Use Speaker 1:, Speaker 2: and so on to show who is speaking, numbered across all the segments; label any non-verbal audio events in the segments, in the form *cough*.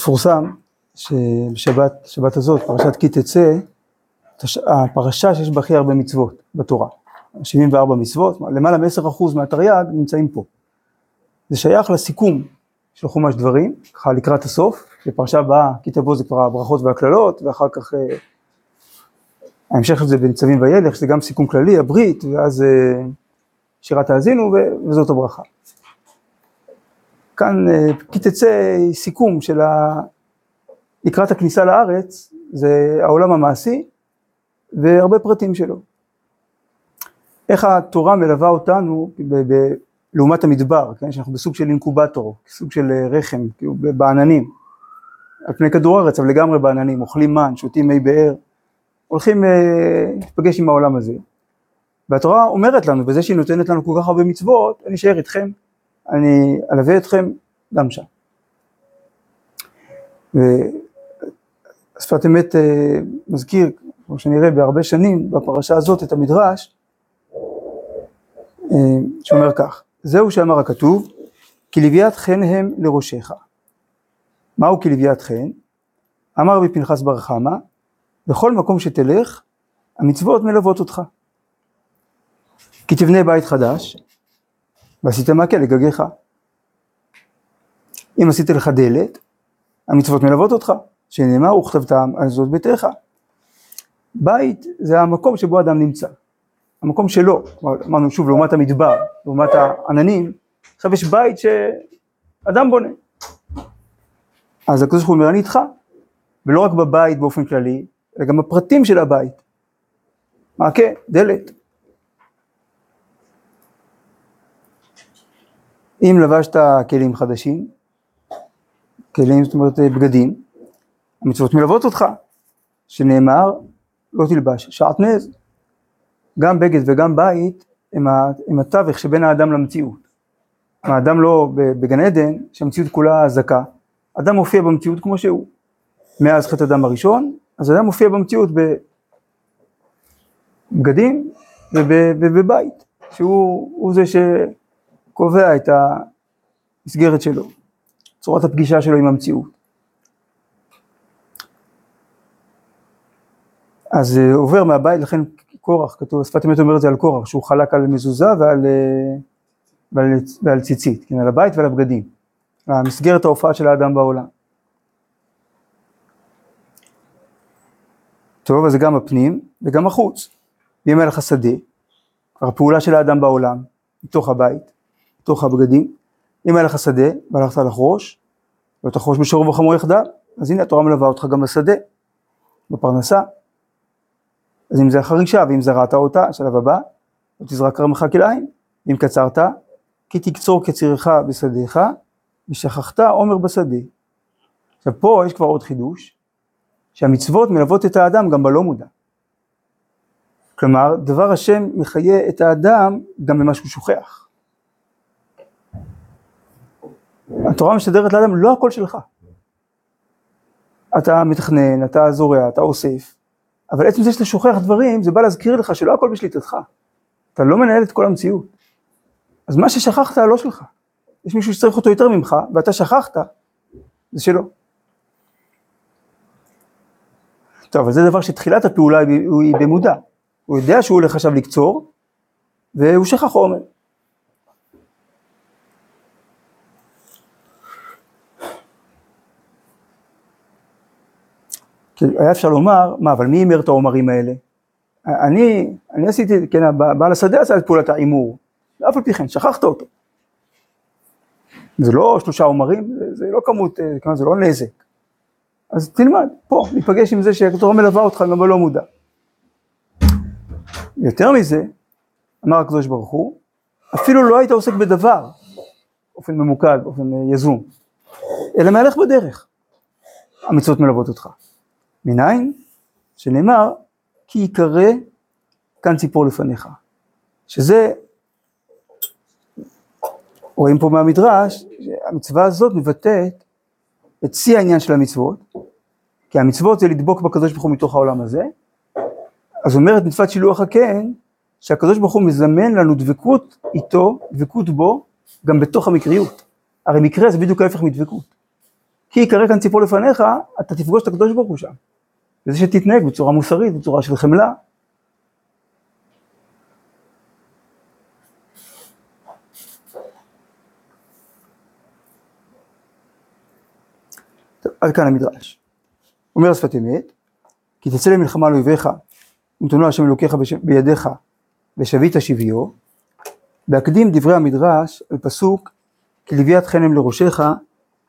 Speaker 1: מפורסם שבשבת, שבת הזאת, פרשת כי תצא, הפרשה שיש בה הכי הרבה מצוות בתורה, 74 מצוות, למעלה מ-10% מהתרי"ג נמצאים פה. זה שייך לסיכום של חומש דברים, ככה לקראת הסוף, בפרשה הבאה, כי תבוא זה כבר הברכות והקללות, ואחר כך אה, ההמשך של זה בניצבים וילך, שזה גם סיכום כללי, הברית, ואז אה, שירת האזינו, וזאת הברכה. כאן אה, תצא סיכום של ה... לקראת הכניסה לארץ, זה העולם המעשי והרבה פרטים שלו. איך התורה מלווה אותנו ב- ב- לעומת המדבר, כן, שאנחנו בסוג של אינקובטור, סוג של אה, רחם, כאילו בעננים, על פני כדור הארץ, אבל לגמרי בעננים, אוכלים מן, שותים מי באר, הולכים אה, להיפגש עם העולם הזה. והתורה אומרת לנו, בזה שהיא נותנת לנו כל כך הרבה מצוות, אני אשאר איתכם, אני אלווה אתכם גם שם. ושפת אמת אה, מזכיר, כמו שנראה בהרבה שנים בפרשה הזאת את המדרש, אה, שאומר כך, זהו שאמר הכתוב, כי לוויית חן הם לראשיך. מהו כי לוויית חן? אמר רבי פנחס בר חמא, בכל מקום שתלך, המצוות מלוות אותך. כי תבנה בית חדש, ועשית מקל לגגיך. אם עשית לך דלת, המצוות מלוות אותך, שנאמר וכתבתם על זאת ביתך. בית זה המקום שבו אדם נמצא, המקום שלו, אמרנו שוב לעומת המדבר, לעומת העננים, עכשיו יש בית שאדם בונה. אז הקדוש ברוך הוא אומר אני איתך, ולא רק בבית באופן כללי, אלא גם בפרטים של הבית. מעקה, דלת. אם לבשת כלים חדשים, כלים, זאת אומרת בגדים, המצוות מלוות אותך, שנאמר לא תלבש שעטנז. גם בגד וגם בית הם, הם התווך שבין האדם למציאות. האדם לא בגן עדן, שהמציאות כולה אזעקה, אדם מופיע במציאות כמו שהוא. מאז חטא הדם הראשון, אז אדם מופיע במציאות בבגדים ובבית, שהוא זה שקובע את המסגרת שלו, צורת הפגישה שלו עם המציאות. אז אה, עובר מהבית, לכן קורח, כתוב, שפת אמת אומר את זה על קורח, שהוא חלק על מזוזה ועל, אה, ועל, ועל ציצית, כן, על הבית ועל הבגדים, המסגרת ההופעה של האדם בעולם. טוב, אז זה גם הפנים וגם החוץ. ואם היה לך שדה, הפעולה של האדם בעולם, מתוך הבית, מתוך הבגדים, אם היה לך שדה והלכת לחרוש, לא תחרוש בשור ובחמור יחדיו, אז הנה התורה מלווה אותך גם בשדה, בפרנסה. אז אם זה החרישה ואם זרעת אותה, שלב הבא, לא תזרק כרמך כלאיים, אם קצרת, כי תקצור קצירך בשדיך, ושכחת עומר בשדה. עכשיו פה יש כבר עוד חידוש, שהמצוות מלוות את האדם גם בלא מודע. כלומר, דבר השם מחיה את האדם גם במה שהוא שוכח. התורה משדרת לאדם, לא הכל שלך. אתה מתכנן, אתה זורע, אתה אוסף, אבל עצם זה שאתה שוכח דברים, זה בא להזכיר לך שלא הכל בשליטתך. אתה לא מנהל את כל המציאות. אז מה ששכחת לא שלך. יש מישהו שצריך אותו יותר ממך, ואתה שכחת, זה שלו. טוב, אבל זה דבר שתחילת הפעולה היא במודע. הוא יודע שהוא הולך עכשיו לקצור, והוא שכח חומר. היה אפשר לומר, מה, אבל מי הימר את העומרים האלה? אני, אני עשיתי, כן, בעל השדה עשה את פעולת ההימור, ואף על פי כן, שכחת אותו. זה לא שלושה עומרים, זה, זה לא כמות, אה, זה לא נזק. אז תלמד, פה, להיפגש עם זה שהתורה מלווה אותך גם בלא מודע. יותר מזה, אמר הקדוש ברוך הוא, אפילו לא היית עוסק בדבר, באופן ממוקד, באופן אה, יזום, אלא מהלך בדרך. המצוות מלוות אותך. מניין? שנאמר, כי יקרא כאן ציפור לפניך. שזה, רואים פה מהמדרש, המצווה הזאת מבטאת את שיא העניין של המצוות, כי המצוות זה לדבוק בקדוש ברוך הוא מתוך העולם הזה, אז אומרת מצוות שילוח הקן, שהקדוש ברוך הוא מזמן לנו דבקות איתו, דבקות בו, גם בתוך המקריות. הרי מקרה זה בדיוק ההפך מדבקות. כי יקרא כאן ציפור לפניך, אתה תפגוש את הקדוש ברוך הוא שם. וזה שתתנהג בצורה מוסרית, בצורה של חמלה. עד כאן המדרש. אומר השפת אמת, כי תצא למלחמה על אויביך, ונתנו השם אלוקיך בידיך, ושבית שביו, להקדים דברי המדרש על פסוק, כי לוויית חנם לראשך,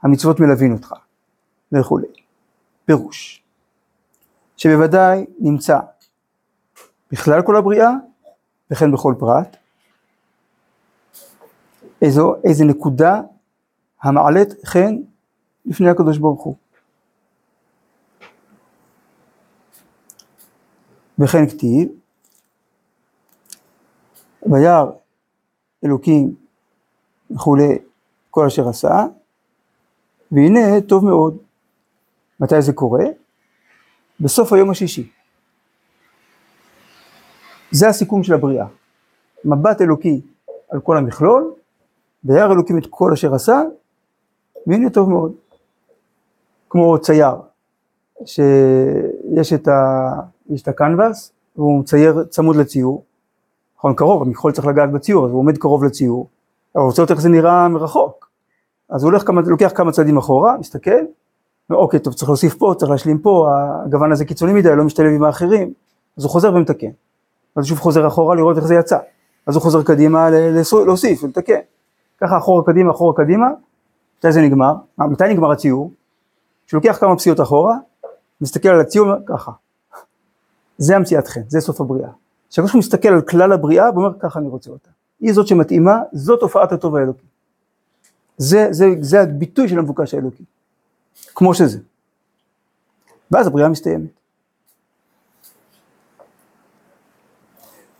Speaker 1: המצוות מלווין אותך, וכולי. פירוש, שבוודאי נמצא בכלל כל הבריאה, וכן בכל פרט, איזו, איזה נקודה המעלת חן לפני הקדוש ברוך הוא. וכן כתיב, וירא אלוקים וכולי כל אשר עשה, והנה טוב מאוד. מתי זה קורה? בסוף היום השישי. זה הסיכום של הבריאה. מבט אלוקי על כל המכלול, וירא אלוקים את כל אשר עשה, והנה טוב מאוד. כמו צייר, שיש את, ה... את הקנבס, והוא מצייר צמוד לציור, נכון, קרוב, המכחול צריך לגעת בציור, אז הוא עומד קרוב לציור, אבל הוא רוצה לראות איך זה נראה מרחוק. אז הוא הולך כמה, לוקח כמה צעדים אחורה, מסתכל, ואוקיי, טוב, צריך להוסיף פה, צריך להשלים פה, הגוון הזה קיצוני מדי, לא משתלב עם האחרים, אז הוא חוזר ומתקן. אז שוב חוזר אחורה לראות איך זה יצא. אז הוא חוזר קדימה להוסיף ולתקן. ככה אחורה קדימה, אחורה קדימה, מתי זה נגמר? מתי נגמר הציור? שלוקח כמה פסיעות אחורה, מסתכל על הציור ככה. זה המציאת חן, זה סוף הבריאה. כשהקדוש מסתכל על כלל הבריאה ואומר ככה אני רוצה אותה. היא זאת שמתאימה, זאת הופעת הטוב האלוקי. זה, זה, זה הביטוי של המבוקש האלוקי, כמו שזה. ואז הבריאה מסתיימת.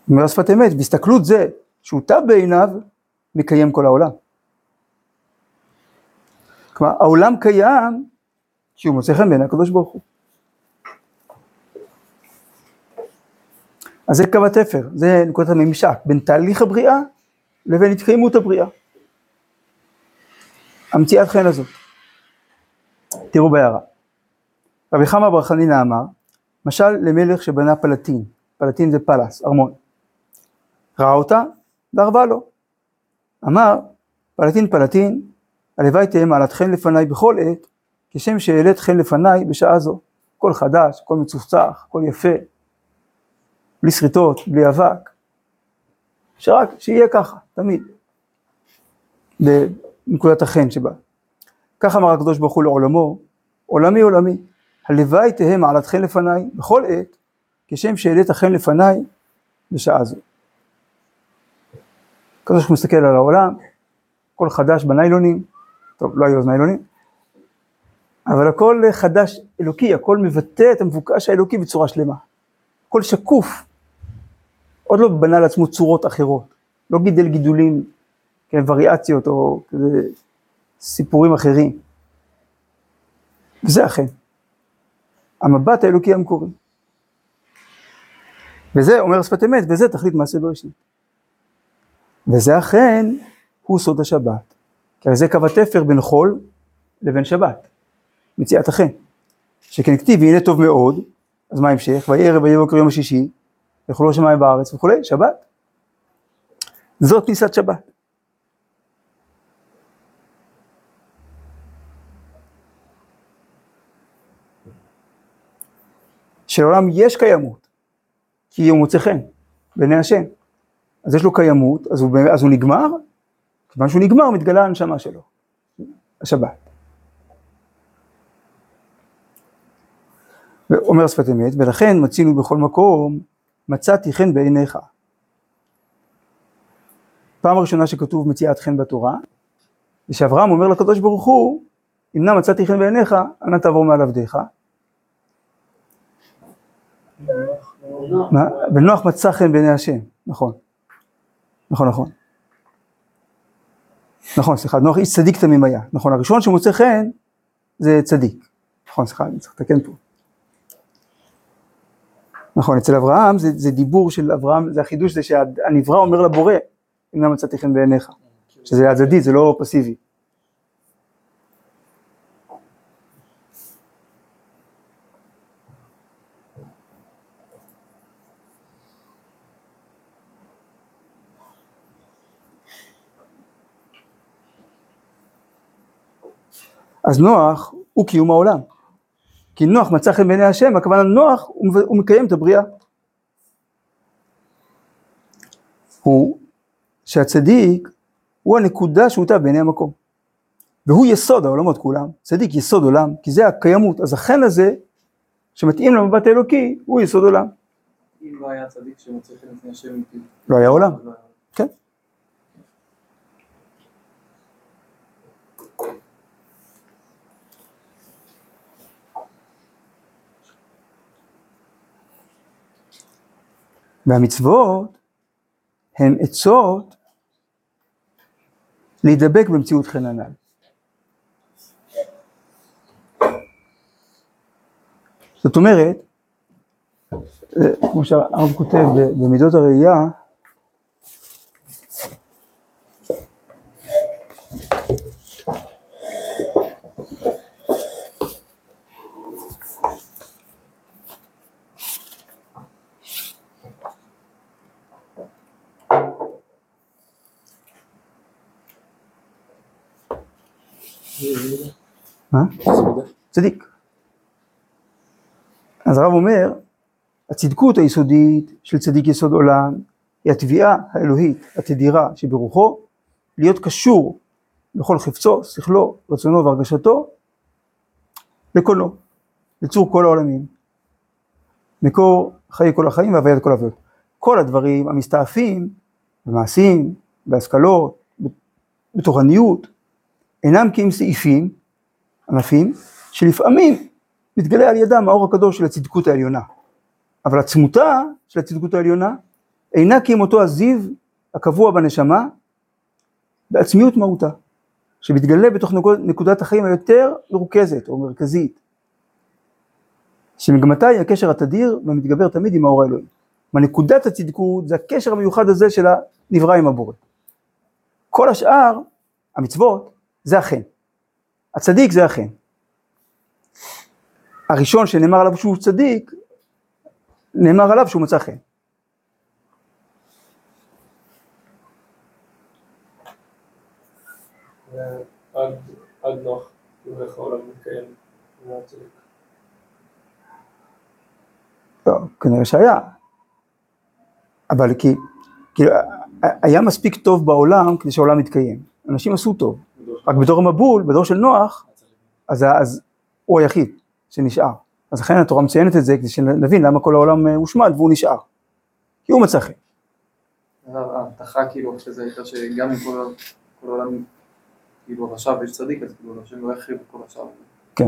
Speaker 1: אומר שפת אמת, בהסתכלות זה שהוא טב בעיניו, מקיים כל העולם. כלומר, העולם קיים כי הוא מוצא חן בעיני הקדוש ברוך הוא. אז זה קו התפר, זה נקודת הממשק בין תהליך הבריאה לבין התקיימות הבריאה. המציאת חן הזאת. תראו בהערה. רבי חמא בר חנינא אמר, משל למלך שבנה פלטין, פלטין זה פלס, ארמון. ראה אותה וערבה לו. אמר, פלטין פלטין, הלוואי תהיה מעלת חן לפניי בכל עת, כשם שהעלית חן לפניי בשעה זו. הכל חדש, הכל מצוחצח, הכל יפה, בלי שריטות, בלי אבק. שרק שיהיה ככה, תמיד. בנקודת החן שבה. כך אמר הקדוש ברוך הוא לעולמו, עולמי עולמי, הלוואי תהא מעלת חן לפניי בכל עת, כשם שהעלית חן לפניי בשעה זו. הקדוש ברוך מסתכל על העולם, הכל חדש בניילונים, טוב, לא היו אז ניילונים, אבל הכל חדש אלוקי, הכל מבטא את המבוקש האלוקי בצורה שלמה. הכל שקוף. עוד לא בנה לעצמו צורות אחרות. לא גידל גידולים, כן, וריאציות או כזה סיפורים אחרים. וזה אכן. המבט האלוקי המקורי. וזה אומר שפת אמת, וזה תכלית מעשה בראשית. וזה אכן הוא סוד השבת. כי הרי זה קו התפר בין חול לבין שבת. מציאת החן. שכן כתיב והנה טוב מאוד, אז מה ההמשך? ויהי ערב ויהי בוקר יום השישי, יאכלו השמיים בארץ וכולי, שבת. זאת כניסת שבת. שלעולם יש קיימות, כי הוא מוצא חן בעיני השם. אז יש לו קיימות, אז הוא, אז הוא נגמר, כיוון שהוא נגמר מתגלה הנשמה שלו, השבת. ואומר שפת אמת, ולכן מצינו בכל מקום, מצאתי חן בעיניך. פעם ראשונה שכתוב מציאת חן בתורה, זה שאברהם אומר לקדוש ברוך הוא, אם נא מצאתי חן בעיניך, אנא תעבור מעל עבדיך. ונוח מצא חן בעיני השם, נכון. נכון, נכון. נכון, סליחה, נוח איש צדיק תמים היה. נכון, הראשון שמוצא חן זה צדיק. נכון, סליחה, אני צריך לתקן פה. נכון, אצל אברהם זה, זה דיבור של אברהם, זה החידוש זה שהנברא אומר לבורא, אם לא מצאתי חן בעיניך, שזה הדדי, זה לא פסיבי. אז נוח הוא קיום העולם. כי נוח מצא חן בעיני השם, הכוונה נוח הוא, מקיים את הבריאה. הוא שהצדיק הוא הנקודה שהוטה בעיני המקום. והוא יסוד העולמות כולם, צדיק יסוד עולם, כי זה הקיימות, אז החן הזה שמתאים למבט האלוקי הוא יסוד עולם.
Speaker 2: אם לא היה צדיק שמוצא חן לפני השם,
Speaker 1: לא היה עולם,
Speaker 2: לא.
Speaker 1: כן. והמצוות הן עצות להידבק במציאות חן הנ"ל. זאת אומרת, אה, כמו שהרב כותב במידות הראייה, מה? צדיק. אז הרב אומר, הצדקות היסודית של צדיק יסוד עולם היא התביעה האלוהית התדירה שברוחו להיות קשור לכל חפצו, שכלו, רצונו והרגשתו לקולו, לצור כל העולמים, מקור חיי כל החיים והוויית כל הוויות. כל הדברים המסתעפים במעשים, בהשכלות, בתורניות, אינם כי הם סעיפים, ענפים, שלפעמים מתגלה על ידם האור הקדוש של הצדקות העליונה. אבל עצמותה של הצדקות העליונה אינה אותו הזיו הקבוע בנשמה בעצמיות מהותה, שמתגלה בתוך נקוד- נקודת החיים היותר מרוכזת או מרכזית, שמגמתה היא הקשר התדיר והמתגבר תמיד עם האור האלוהי. כלומר, נקודת הצדקות זה הקשר המיוחד הזה של הנברא עם הבורא. כל השאר, המצוות, זה החן. הצדיק זה החן. הראשון שנאמר עליו שהוא צדיק, נאמר עליו שהוא מצא חן.
Speaker 2: עד עד נוח, איך העולם מתקיים. זה היה צדיק.
Speaker 1: לא, כנראה שהיה. אבל כי, כאילו, היה מספיק טוב בעולם כדי שהעולם יתקיים. אנשים עשו טוב. רק בדור המבול, בדור של נוח, אז, אז הוא היחיד שנשאר. אז לכן התורה מציינת את זה כדי שנבין למה כל העולם אה, הושמד והוא נשאר. כי הוא מצא חן.
Speaker 2: ההבטחה כאילו שזה הייתה שגם אם כל העולם כאילו רשע ויש צדיק, אז כאילו השם לא יחריב את כל השאר.
Speaker 1: כן.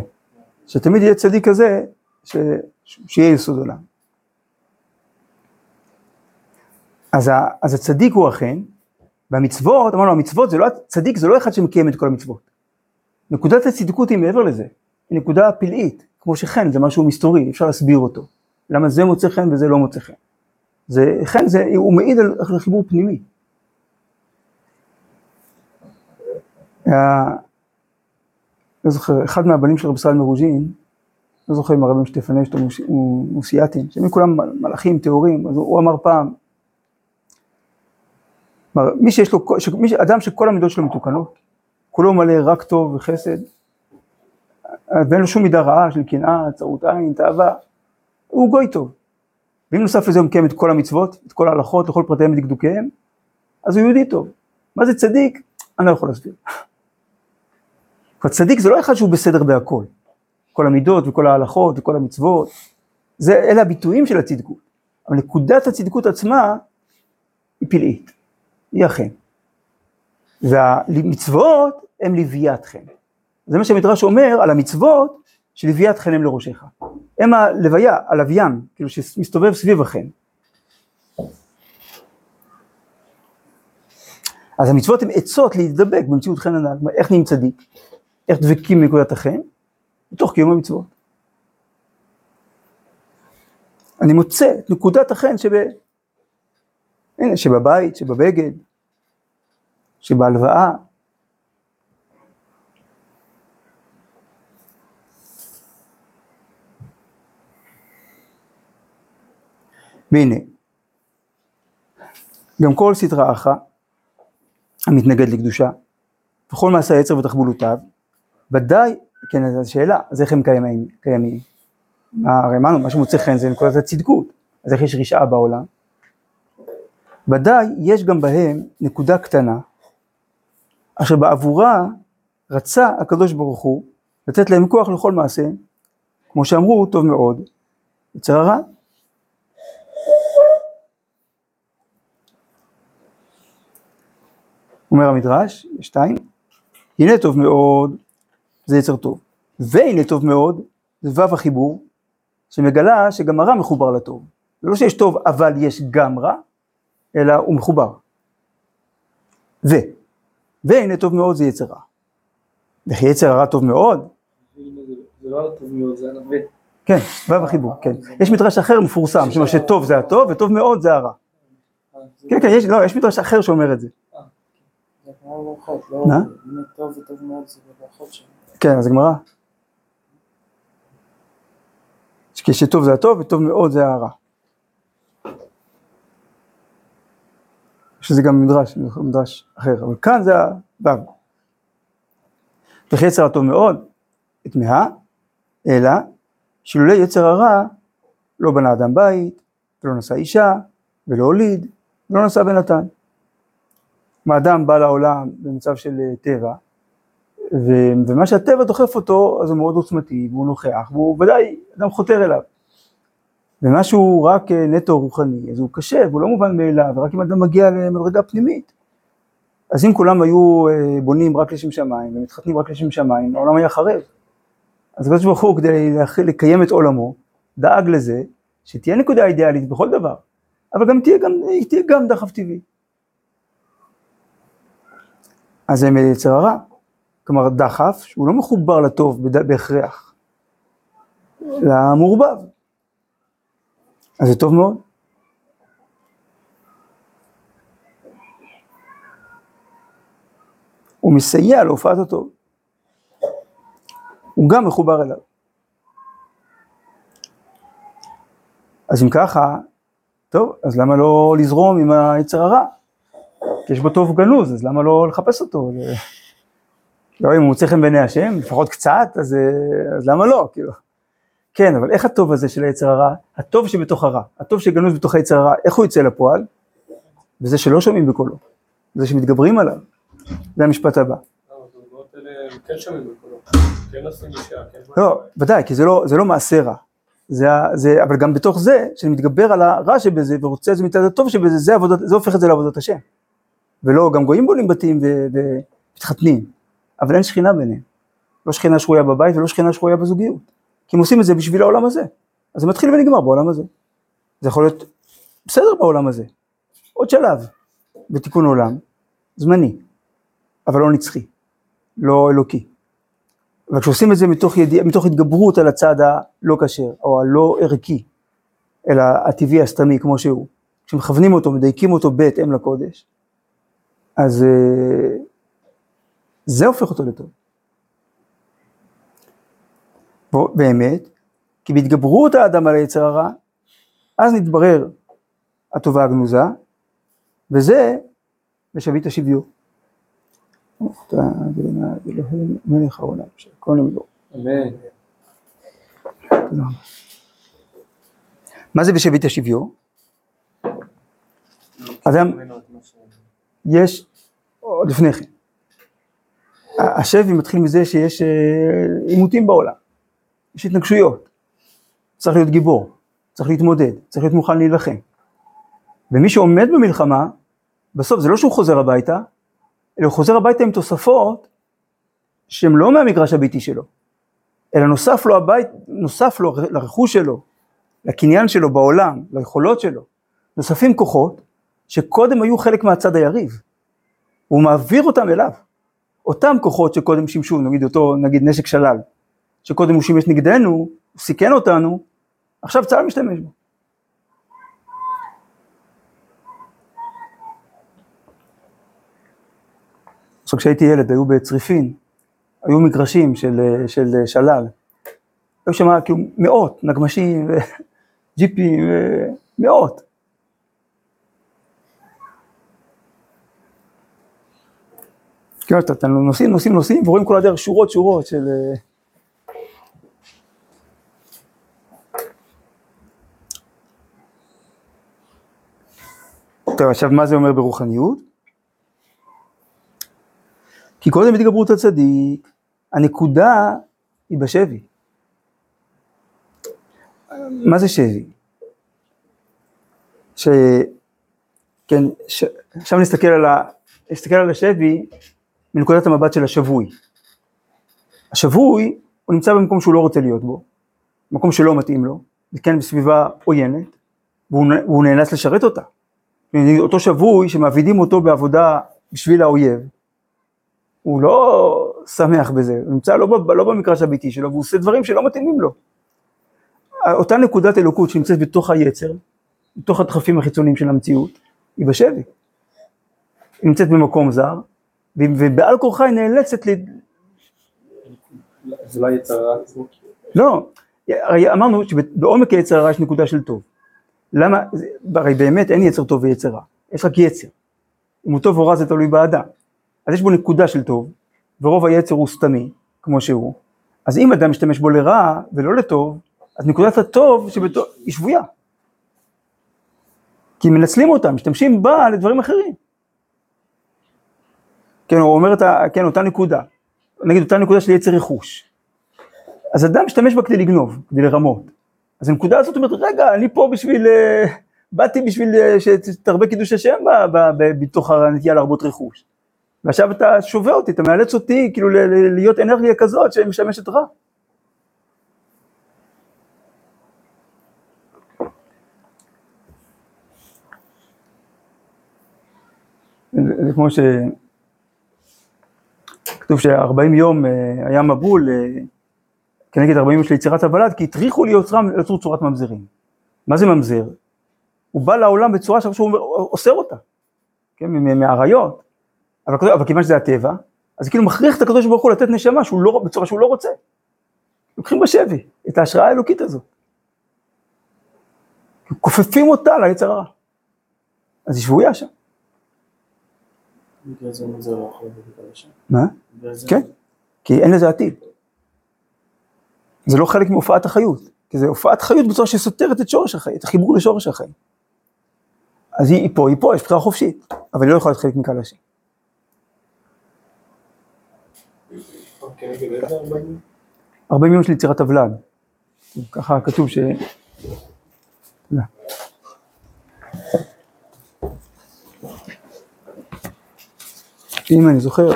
Speaker 1: שתמיד יהיה צדיק כזה, ש... שיהיה יסוד עולם. אז, ה... אז הצדיק הוא אכן, והמצוות, אמרנו המצוות זה לא, צדיק זה לא אחד שמקיים את כל המצוות. נקודת הצדקות היא מעבר לזה, היא נקודה פלאית, כמו שחן זה משהו מסתורי, אפשר להסביר אותו. למה זה מוצא חן וזה לא מוצא חן. זה, חן זה, הוא מעיד על, על חיבור פנימי. היה- לא זוכר, אחד מהבנים של רב ישראל מרוז'ין, לא זוכר אם הרבים שטפנשט או מוסייתין, שהם כולם מל- מלאכים טהורים, אז הוא הוא אמר פעם, אמר, מי שיש לו, מי, אדם שכל המידות שלו מתוקנות, כולו מלא רק טוב וחסד, ואין לו שום מידה רעה של קנאה, צרות עין, תאווה, הוא גוי טוב. ואם נוסף לזה הוא מקיים את כל המצוות, את כל ההלכות, לכל פרטיהם ודקדוקיהם, אז הוא יהודי טוב. מה זה צדיק? אני לא יכול להסביר. *laughs* אבל צדיק זה לא אחד שהוא בסדר בהכל. כל המידות וכל ההלכות וכל המצוות, זה, אלה הביטויים של הצדקות. אבל נקודת הצדקות עצמה היא פלאית, היא אכן. והמצוות הם לוויית חן. זה מה שהמדרש אומר על המצוות שלוויית חן הם לראשך. הם הלוויה, הלוויין, כאילו שמסתובב סביב החן. אז המצוות הן עצות להידבק במציאות חן הנ"ל, איך נהיים צדיק, איך דבקים בנקודת החן, בתוך קיום המצוות. אני מוצא את נקודת החן שב... הנה, שבבית, שבבגד, שבהלוואה. והנה, גם כל סטרא אחרא המתנגד לקדושה, וכל מעשה היצר ותחבולותיו, ודאי כן, אז שאלה, אז איך הם קיימים? קיימים? מה, הרי אמרנו, מה שמוצא חן זה נקודת הצדקות, אז איך יש רשעה בעולם? ודאי, יש גם בהם נקודה קטנה, אשר בעבורה רצה הקדוש ברוך הוא לתת להם כוח לכל מעשה, כמו שאמרו, טוב מאוד, יצר הרע. אומר המדרש, שתיים, הנה טוב מאוד, זה יצר טוב, והנה טוב מאוד, זה וו החיבור, שמגלה שגם הרע מחובר לטוב. זה לא שיש טוב אבל יש גם רע, אלא הוא מחובר. ו, והנה טוב מאוד זה יצר רע. וכי יצר הרע טוב מאוד?
Speaker 2: זה לא טוב מאוד, זה הנווה.
Speaker 1: כן, וו החיבור, כן. יש מדרש אחר מפורסם, שאומר שטוב זה הטוב וטוב מאוד זה הרע. כן, כן, יש, לא, יש מדרש אחר שאומר את זה.
Speaker 2: כמו ברכות, לא.
Speaker 1: כן, אז הגמרא. כשטוב זה הטוב וטוב מאוד זה הרע. שזה גם מדרש, מדרש אחר, אבל כאן זה הוו. וכי יצר הטוב מאוד, תמהה, אלא שלולא יצר הרע לא בנה אדם בית, ולא נשא אישה, ולא הוליד, ולא נשא בנתן. אם האדם בא לעולם במצב של אה, טבע, ומה שהטבע דוחף אותו, אז הוא מאוד עוצמתי, והוא נוכח, והוא ודאי אדם חותר אליו. ומה שהוא רק אה, נטו רוחני, אז הוא קשה, והוא לא מובן מאליו, ורק אם אדם מגיע למדרגה פנימית. אז אם כולם היו אה, בונים רק לשם שמיים, ומתחתנים רק לשם שמיים, העולם היה חרב. אז הקדוש ברוך הוא, כדי לקיים את עולמו, דאג לזה שתהיה נקודה אידיאלית בכל דבר, אבל גם תהיה גם, תהיה גם דחף טבעי. אז זה מיצר הרע. כלומר דחף שהוא לא מחובר לטוב בהכרח, אלא מעורבב. אז זה טוב מאוד. הוא מסייע להופעת הטוב. הוא גם מחובר אליו. אז אם ככה, טוב, אז למה לא לזרום עם היצר הרע? כי יש בו טוב גנוז, אז למה לא לחפש אותו? לא, אם הוא מוצא חן בעיני השם, לפחות קצת, אז, אה, אז למה לא? כאילו. כן, אבל איך הטוב הזה של היצר הרע, הטוב שבתוך הרע, הטוב שגנוז בתוך היצר הרע, איך הוא יצא לפועל? בזה שלא שומעים בקולו, בזה שמתגברים עליו. זה המשפט הבא.
Speaker 2: לא, כן. כן כן.
Speaker 1: לא, ודאי, כי זה לא, זה לא מעשה רע. זה, זה, אבל גם בתוך זה, שאני מתגבר על הרע שבזה ורוצה את זה מצד הטוב שבזה, זה, עבודת, זה הופך את זה לעבודת השם. ולא, גם גויים בונים בתים ומתחתנים, אבל אין שכינה ביניהם. לא שכינה שרויה בבית ולא שכינה שרויה בזוגיות. כי הם עושים את זה בשביל העולם הזה. אז זה מתחיל ונגמר בעולם הזה. זה יכול להיות בסדר בעולם הזה. עוד שלב בתיקון עולם, זמני, אבל לא נצחי, לא אלוקי. אבל כשעושים את זה מתוך, ידיע, מתוך התגברות על הצד הלא כשר, או הלא ערכי, אלא הטבעי הסתמי כמו שהוא, כשמכוונים אותו, מדייקים אותו בהתאם לקודש, אז אה, זה הופך אותו לטוב. באמת, כי בהתגברות האדם על היצר הרע, אז נתברר הטובה הגנוזה, וזה בשביט אלוהים מלך העולם, שהכל. מה זה בשביט השוויון? אדם, יש, עוד לפני כן, השבי מתחיל מזה שיש אה, עימותים בעולם, יש התנגשויות, צריך להיות גיבור, צריך להתמודד, צריך להיות מוכן להילחם. ומי שעומד במלחמה, בסוף זה לא שהוא חוזר הביתה, אלא הוא חוזר הביתה עם תוספות שהן לא מהמגרש הביתי שלו, אלא נוסף לו הבית, נוסף לו לרכוש שלו, לקניין שלו בעולם, ליכולות שלו, נוספים כוחות שקודם היו חלק מהצד היריב, הוא מעביר אותם אליו. אותם כוחות שקודם שימשו, נגיד אותו, נגיד נשק שלל, שקודם הוא שימש נגדנו, הוא סיכן אותנו, עכשיו צה"ל משתמש בו. עכשיו כשהייתי ילד היו בצריפין, היו מגרשים של, של שלל, היו שם כאילו מאות נגמשים וג'יפים, *laughs* מאות. כן, אתה, נוסעים, נוסעים, נוסעים, ורואים כל הדרך שורות, שורות של, טוב, עכשיו מה זה אומר ברוחניות? כי קודם התגברות הצדיק, הנקודה היא בשבי. מה זה שבי? ש... כן, ש... עכשיו נסתכל על, ה... נסתכל על השבי מנקודת המבט של השבוי. השבוי, הוא נמצא במקום שהוא לא רוצה להיות בו, מקום שלא מתאים לו, וכן בסביבה עוינת, והוא, נאלץ לשרת אותה. אותו שבוי שמעבידים אותו בעבודה בשביל האויב, הוא לא שמח בזה, הוא נמצא לא, לא במקרש הביתי שלו, והוא עושה דברים שלא מתאימים לו. אותה נקודת אלוקות שנמצאת בתוך היצר, בתוך הדחפים החיצוניים של המציאות, היא בשבי. היא נמצאת במקום זר, ובעל כורחה היא נאלצת ל...
Speaker 2: זה לא יצר הרע עצמו.
Speaker 1: לא, הרי אמרנו שבעומק היצר הרע יש נקודה של טוב. למה, הרי באמת אין יצר טוב ויצר רע, יש רק יצר. אם הוא טוב או רע זה תלוי באדם. אז יש בו נקודה של טוב, ורוב היצר הוא סתמי, כמו שהוא. אז אם אדם משתמש בו לרע ולא לטוב, אז נקודת הטוב שבתו, היא שבויה. כי מנצלים אותה, משתמשים בה לדברים אחרים. כן, הוא אומר את ה... כן, אותה נקודה. נגיד אותה נקודה של יצר רכוש. אז אדם משתמש בה כדי לגנוב, כדי לרמות. אז הנקודה הזאת אומרת, רגע, אני פה בשביל... אה, באתי בשביל אה, שתרבה קידוש השם בתוך הנטייה להרבות רכוש. ועכשיו אתה שובה אותי, אתה מאלץ אותי כאילו להיות אנרגיה כזאת שמשמשת רע. זה כמו ש... כתוב שארבעים יום אה, היה מבול כנגד ארבעים יום של יצירת הוולד, כי הטריחו ליוצרם לצור צורת ממזרים. מה זה ממזר? הוא בא לעולם בצורה שהוא אוסר אותה, כן, מהאריות, אבל, אבל כיוון שזה הטבע, אז כאילו מכריח את הקדוש ברוך הוא לתת נשמה שהוא לא, בצורה שהוא לא רוצה. לוקחים בשבי את ההשראה האלוקית הזאת. כופפים אותה ליצר הרע. אז היא שבויה שם. מה? כן, כי אין לזה עתיד. זה לא חלק מהופעת החיות, כי זה הופעת חיות בצורה שסותרת את שורש החיים, את החיבור לשורש החיים. אז היא פה, היא פה, יש בחירה חופשית, אבל היא לא יכולה להיות חלק מקהל השם. ארבעים יום של יצירת הוולד. ככה כתוב ש... אם אני זוכר,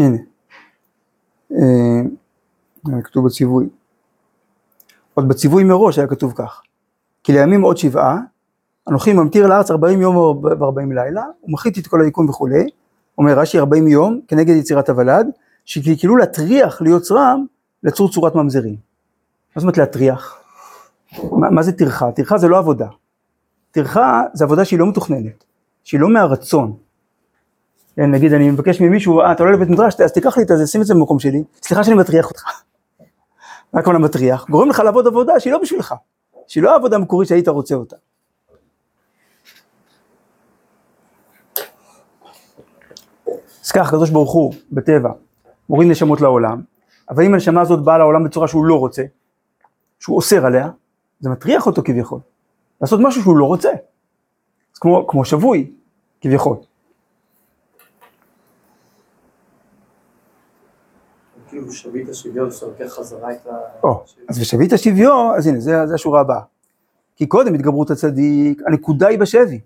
Speaker 1: הנה, כתוב בציווי. עוד בציווי מראש היה כתוב כך, כי לימים עוד שבעה, אנוכי ממטיר לארץ ארבעים יום וארבעים לילה, ומחית את כל היקום וכולי, אומר רש"י ארבעים יום כנגד יצירת הוולד, שכאילו להטריח ליוצרם לצור צורת ממזרים. מה זאת אומרת להטריח? מה, מה זה טרחה? טרחה זה לא עבודה. טרחה זה עבודה שהיא לא מתוכננת, שהיא לא מהרצון, כן, נגיד אני מבקש ממישהו, אה, אתה עולה לבית מדרש, אז תיקח לי את זה, שים את זה במקום שלי, סליחה שאני מטריח אותך. מה הכוונה מטריח? גורם לך לעבוד עבודה שהיא לא בשבילך, שהיא לא העבודה המקורית שהיית רוצה אותה. אז כך הקדוש ברוך הוא, בטבע, מוריד נשמות לעולם, אבל אם הנשמה הזאת באה לעולם בצורה שהוא לא רוצה, שהוא אוסר עליה, זה מטריח אותו כביכול, לעשות משהו שהוא לא רוצה. אז כמו, כמו שבוי, כביכול.
Speaker 2: שביט השוויון שאתה לוקח חזרה את ה...
Speaker 1: או, אז ושביט השוויון, אז הנה, זה, זה השורה הבאה. כי קודם התגברות הצדיק, הנקודה היא בשבי.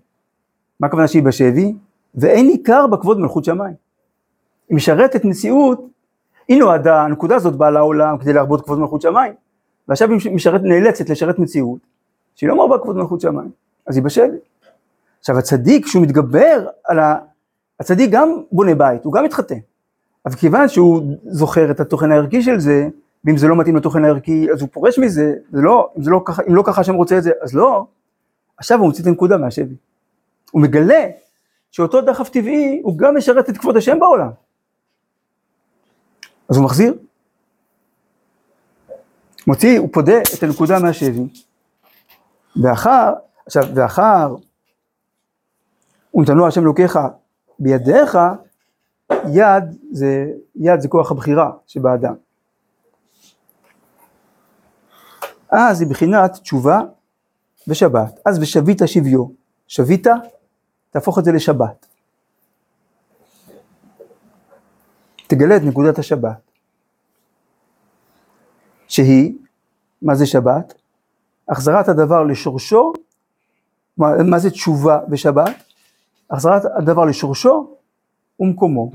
Speaker 1: מה הכוונה שהיא בשבי? ואין עיקר בכבוד מלכות שמיים. היא משרתת מציאות, היא נועדה, הנקודה הזאת באה לעולם כדי להרבות כבוד מלכות שמיים, ועכשיו היא משרת, נאלצת לשרת מציאות, שהיא לא מרבה כבוד מלכות שמיים, אז היא בשבי. עכשיו הצדיק, כשהוא מתגבר על ה... הצדיק גם בונה בית, הוא גם מתחתן. אבל כיוון שהוא זוכר את התוכן הערכי של זה, ואם זה לא מתאים לתוכן הערכי, אז הוא פורש מזה, זה לא, אם, זה לא ככה, אם לא ככה השם רוצה את זה, אז לא, עכשיו הוא מוציא את הנקודה מהשבי. הוא מגלה שאותו דחף טבעי הוא גם משרת את כבוד השם בעולם. אז הוא מחזיר. מוציא, הוא פודה את הנקודה מהשבי, ואחר, עכשיו, ואחר, ונתנו השם אלוקיך בידיך, יד זה, יד זה כוח הבחירה שבאדם. אז היא בחינת תשובה ושבת. אז ושבית שביו. שבית, תהפוך את זה לשבת. תגלה את נקודת השבת. שהיא, מה זה שבת? החזרת הדבר לשורשו, מה, מה זה תשובה בשבת? החזרת הדבר לשורשו ומקומו.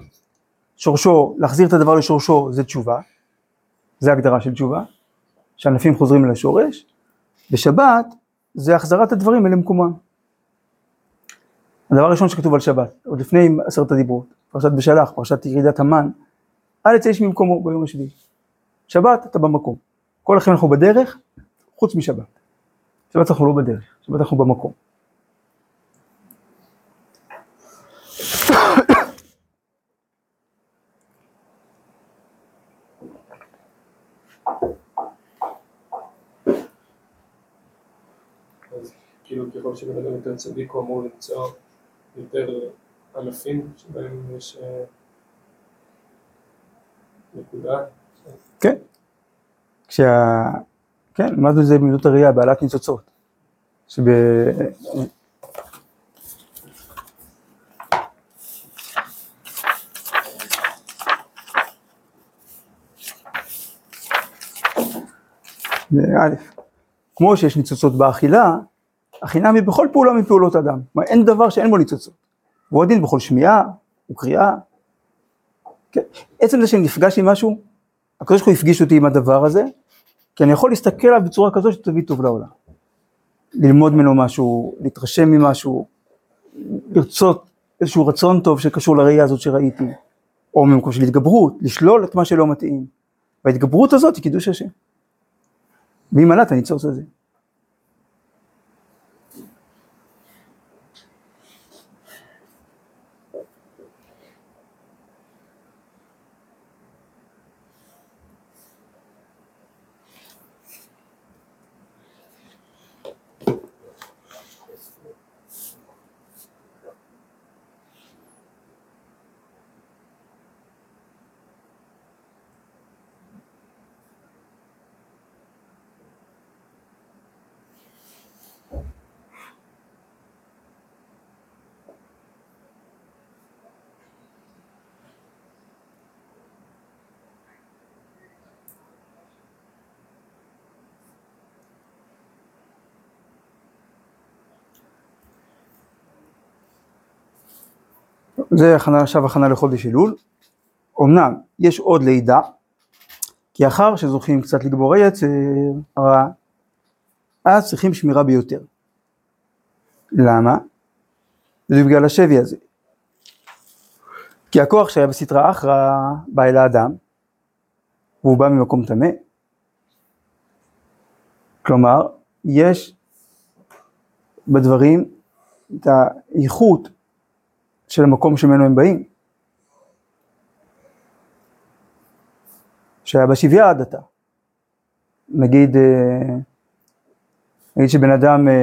Speaker 1: שורשו, להחזיר את הדבר לשורשו זה תשובה, זה הגדרה של תשובה, שענפים חוזרים אל השורש, בשבת זה החזרת הדברים אל מקומם. הדבר הראשון שכתוב על שבת, עוד לפני עשרת הדיברות, פרשת בשלח, פרשת ירידת המן, אל יצא איש ממקומו ביום השביעי. שבת אתה במקום. כל החיים אנחנו בדרך, חוץ משבת. שבת אנחנו לא בדרך, שבת אנחנו במקום.
Speaker 3: אז כאילו ככל שבן אדם יותר צדיק הוא אמור למצוא יותר ענפים שבהם יש אה, נקודה.
Speaker 1: כן. כשה... כן, למדנו את זה במידות הראייה, בעלת ניצוצות. שב... זה א', כמו שיש ניצוצות באכילה, החינם היא בכל פעולה מפעולות אדם. כלומר, אין דבר שאין בו ניצוצות. והוא הדין בכל שמיעה וקריאה. כן. עצם זה שאני נפגש עם משהו, הקדוש ברוך הוא הפגיש אותי עם הדבר הזה, כי אני יכול להסתכל עליו בצורה כזו שתביא טוב לעולם. ללמוד ממנו משהו, להתרשם ממשהו, לרצות איזשהו רצון טוב שקשור לראייה הזאת שראיתי, או ממקום של התגברות, לשלול את מה שלא מתאים. וההתגברות הזאת היא קידוש השם. מי מנע את הניצוץ הזה? זה הכנה, עכשיו הכנה לחודש אלול. אמנם יש עוד לידה, כי אחר שזוכים קצת לגבור היצר הרע, אז צריכים שמירה ביותר. למה? זה בגלל השבי הזה. כי הכוח שהיה בסטרא אחרא בא אל האדם, והוא בא ממקום טמא. כלומר, יש בדברים את האיכות של המקום שממנו הם באים. שהיה בשביה עד עתה. נגיד, אה, נגיד שבן אדם, אה,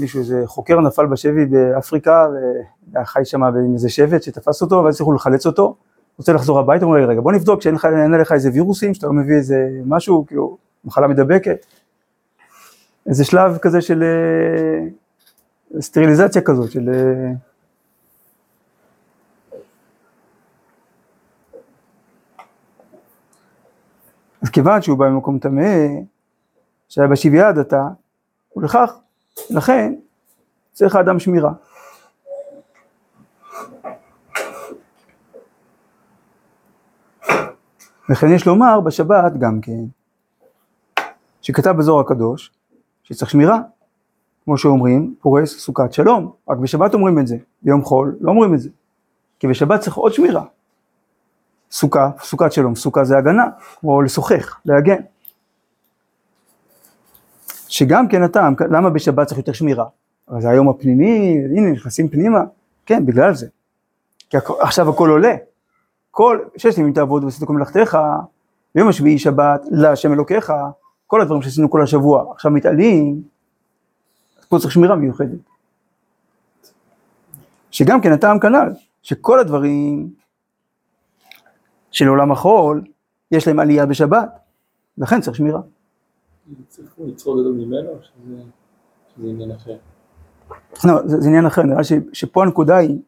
Speaker 1: מישהו, איזה חוקר נפל בשבי באפריקה, והיה חי שם עם איזה שבט שתפס אותו, ואז הצליחו לחלץ אותו, רוצה לחזור הביתה, אומר, רגע, בוא נבדוק שאין לך איזה וירוסים, שאתה לא מביא איזה משהו, כאילו, מחלה מדבקת. איזה שלב כזה של אה, סטריליזציה כזאת, של... אז כיוון שהוא בא ממקום טמא, שהיה בשביה עד עתה, ולכך, לכן, צריך האדם שמירה. וכן יש לומר בשבת גם כן, שכתב בזוהר הקדוש, שצריך שמירה, כמו שאומרים, פורס סוכת שלום, רק בשבת אומרים את זה, ביום חול לא אומרים את זה, כי בשבת צריך עוד שמירה. סוכה, סוכת שלום, סוכה זה הגנה, כמו לשוחח, להגן. שגם כן הטעם, למה בשבת צריך יותר שמירה? אבל זה היום הפנימי, הנה נכנסים פנימה, כן, בגלל זה. כי הכ- עכשיו הכל עולה. כל, ששת ימים תעבוד ועשית כל מלאכתך, ביום השביעי שבת, להשם אלוקיך, כל הדברים שעשינו כל השבוע, עכשיו מתעלים, אז פה צריך שמירה מיוחדת. שגם כן הטעם כנ"ל, שכל הדברים של עולם החול, יש להם עלייה בשבת, לכן צריך שמירה.
Speaker 3: צריך לצרוד אותו ממנו, שזה עניין אחר?
Speaker 1: לא, זה, עניין אחר, נראה שפה הנקודה היא,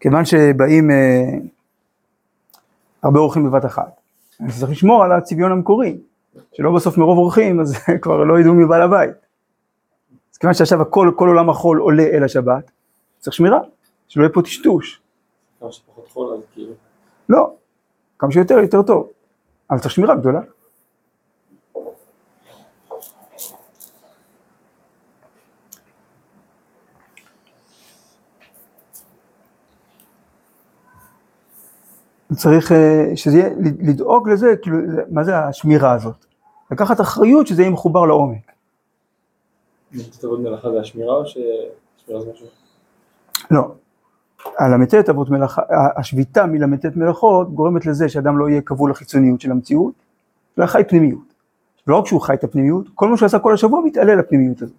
Speaker 1: כיוון שבאים אה, הרבה אורחים בבת אחת, אז צריך לשמור על הצביון המקורי, שלא בסוף מרוב אורחים, אז *laughs* כבר לא ידעו מי בעל הבית. אז כיוון שעכשיו הכל, כל עולם החול עולה אל השבת, צריך שמירה, שלא יהיה פה טשטוש.
Speaker 3: כמה שפחות חול, אז כאילו,
Speaker 1: לא, כמה שיותר יותר טוב, אבל צריך שמירה גדולה. צריך אה, שזה יהיה, לדאוג לזה, כאילו, זה- מה זה השמירה הזאת? לקחת אחריות שזה יהיה מחובר לעומק.
Speaker 3: זאת עבוד מלאכה זה השמירה, או ששמירה זה משהו?
Speaker 1: לא. הל"ט אבות מלאכה, השביתה מל"ט מלאכות גורמת לזה שאדם לא יהיה כבול לחיצוניות של המציאות, אלא חי פנימיות. לא רק שהוא חי את הפנימיות, כל מה שהוא עשה כל השבוע מתעלה לפנימיות הזאת.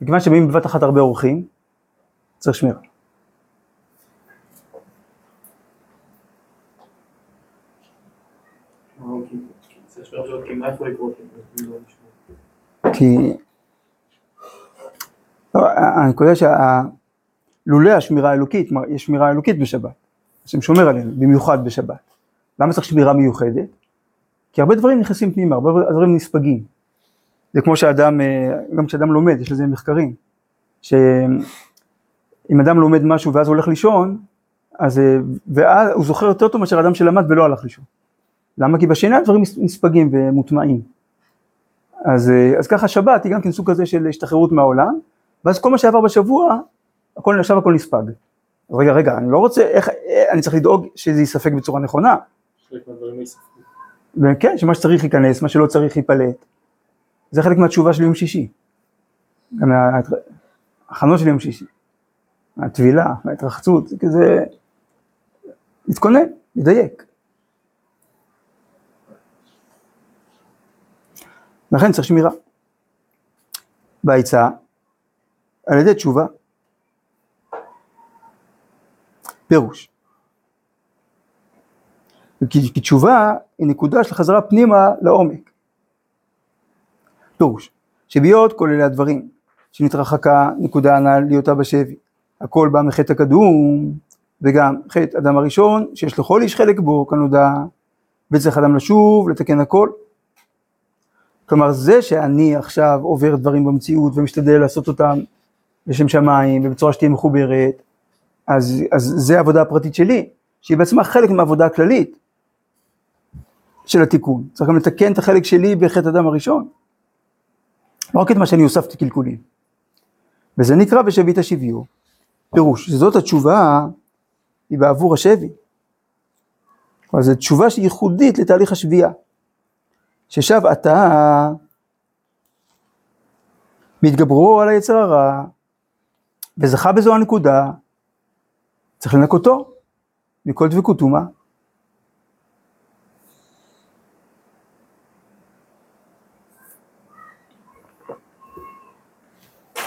Speaker 1: מכיוון שבאים בבת אחת הרבה אורחים, צריך שמירה.
Speaker 2: כי מה יכול לא.
Speaker 1: לא, שלולא השמירה האלוקית, יש שמירה אלוקית בשבת, השם שומר עלינו, במיוחד בשבת. למה צריך שמירה מיוחדת? כי הרבה דברים נכנסים פנימה, הרבה דברים נספגים. זה כמו שאדם, אה, גם כשאדם לומד, יש לזה מחקרים, שאם אדם לומד משהו ואז הולך לישון, אז אה, ואז הוא זוכר יותר טוב מאשר אדם שלמד ולא הלך לישון. למה? כי בשינה הדברים נספגים ומוטמעים. אז, אה, אז ככה שבת היא גם כן סוג כזה של השתחררות מהעולם, ואז כל מה שעבר בשבוע, הכל עכשיו הכל נספג. רגע, רגע, אני לא רוצה, איך, אה, אני צריך לדאוג שזה ייספג בצורה נכונה,
Speaker 3: לא.
Speaker 1: וכן, שמה שצריך ייכנס, מה שלא צריך ייפלט. זה חלק מהתשובה של יום שישי. גם ההכנות של יום שישי. הטבילה, ההתרחצות, זה כזה, להתכונן, לדייק. לכן צריך שמירה. בעצה, על ידי תשובה. פירוש. כי, תשובה היא נקודה של חזרה פנימה לעומק. פירוש, שבהיות כל אלה הדברים, שנתרחקה נקודה הנ"ל להיותה בשבי, הכל בא מחטא הקדום, וגם חטא אדם הראשון, שיש לכל איש חלק בו, כנודע, וצריך אדם לשוב, לתקן הכל. כלומר, זה שאני עכשיו עובר דברים במציאות ומשתדל לעשות אותם לשם שמיים ובצורה שתהיה מחוברת, אז, אז זה העבודה הפרטית שלי, שהיא בעצמה חלק מהעבודה הכללית של התיקון. צריך גם לתקן את החלק שלי בחטא אדם הראשון. לא רק את מה שאני הוספתי קלקולים. וזה נקרא בשבית השביו. פירוש, שזאת התשובה, היא בעבור השבי. כלומר, זו תשובה שהיא ייחודית לתהליך השבייה. ששב אתה מתגברו על היצר הרע, וזכה בזו הנקודה, צריך לנקותו מכל דבקות טומאה.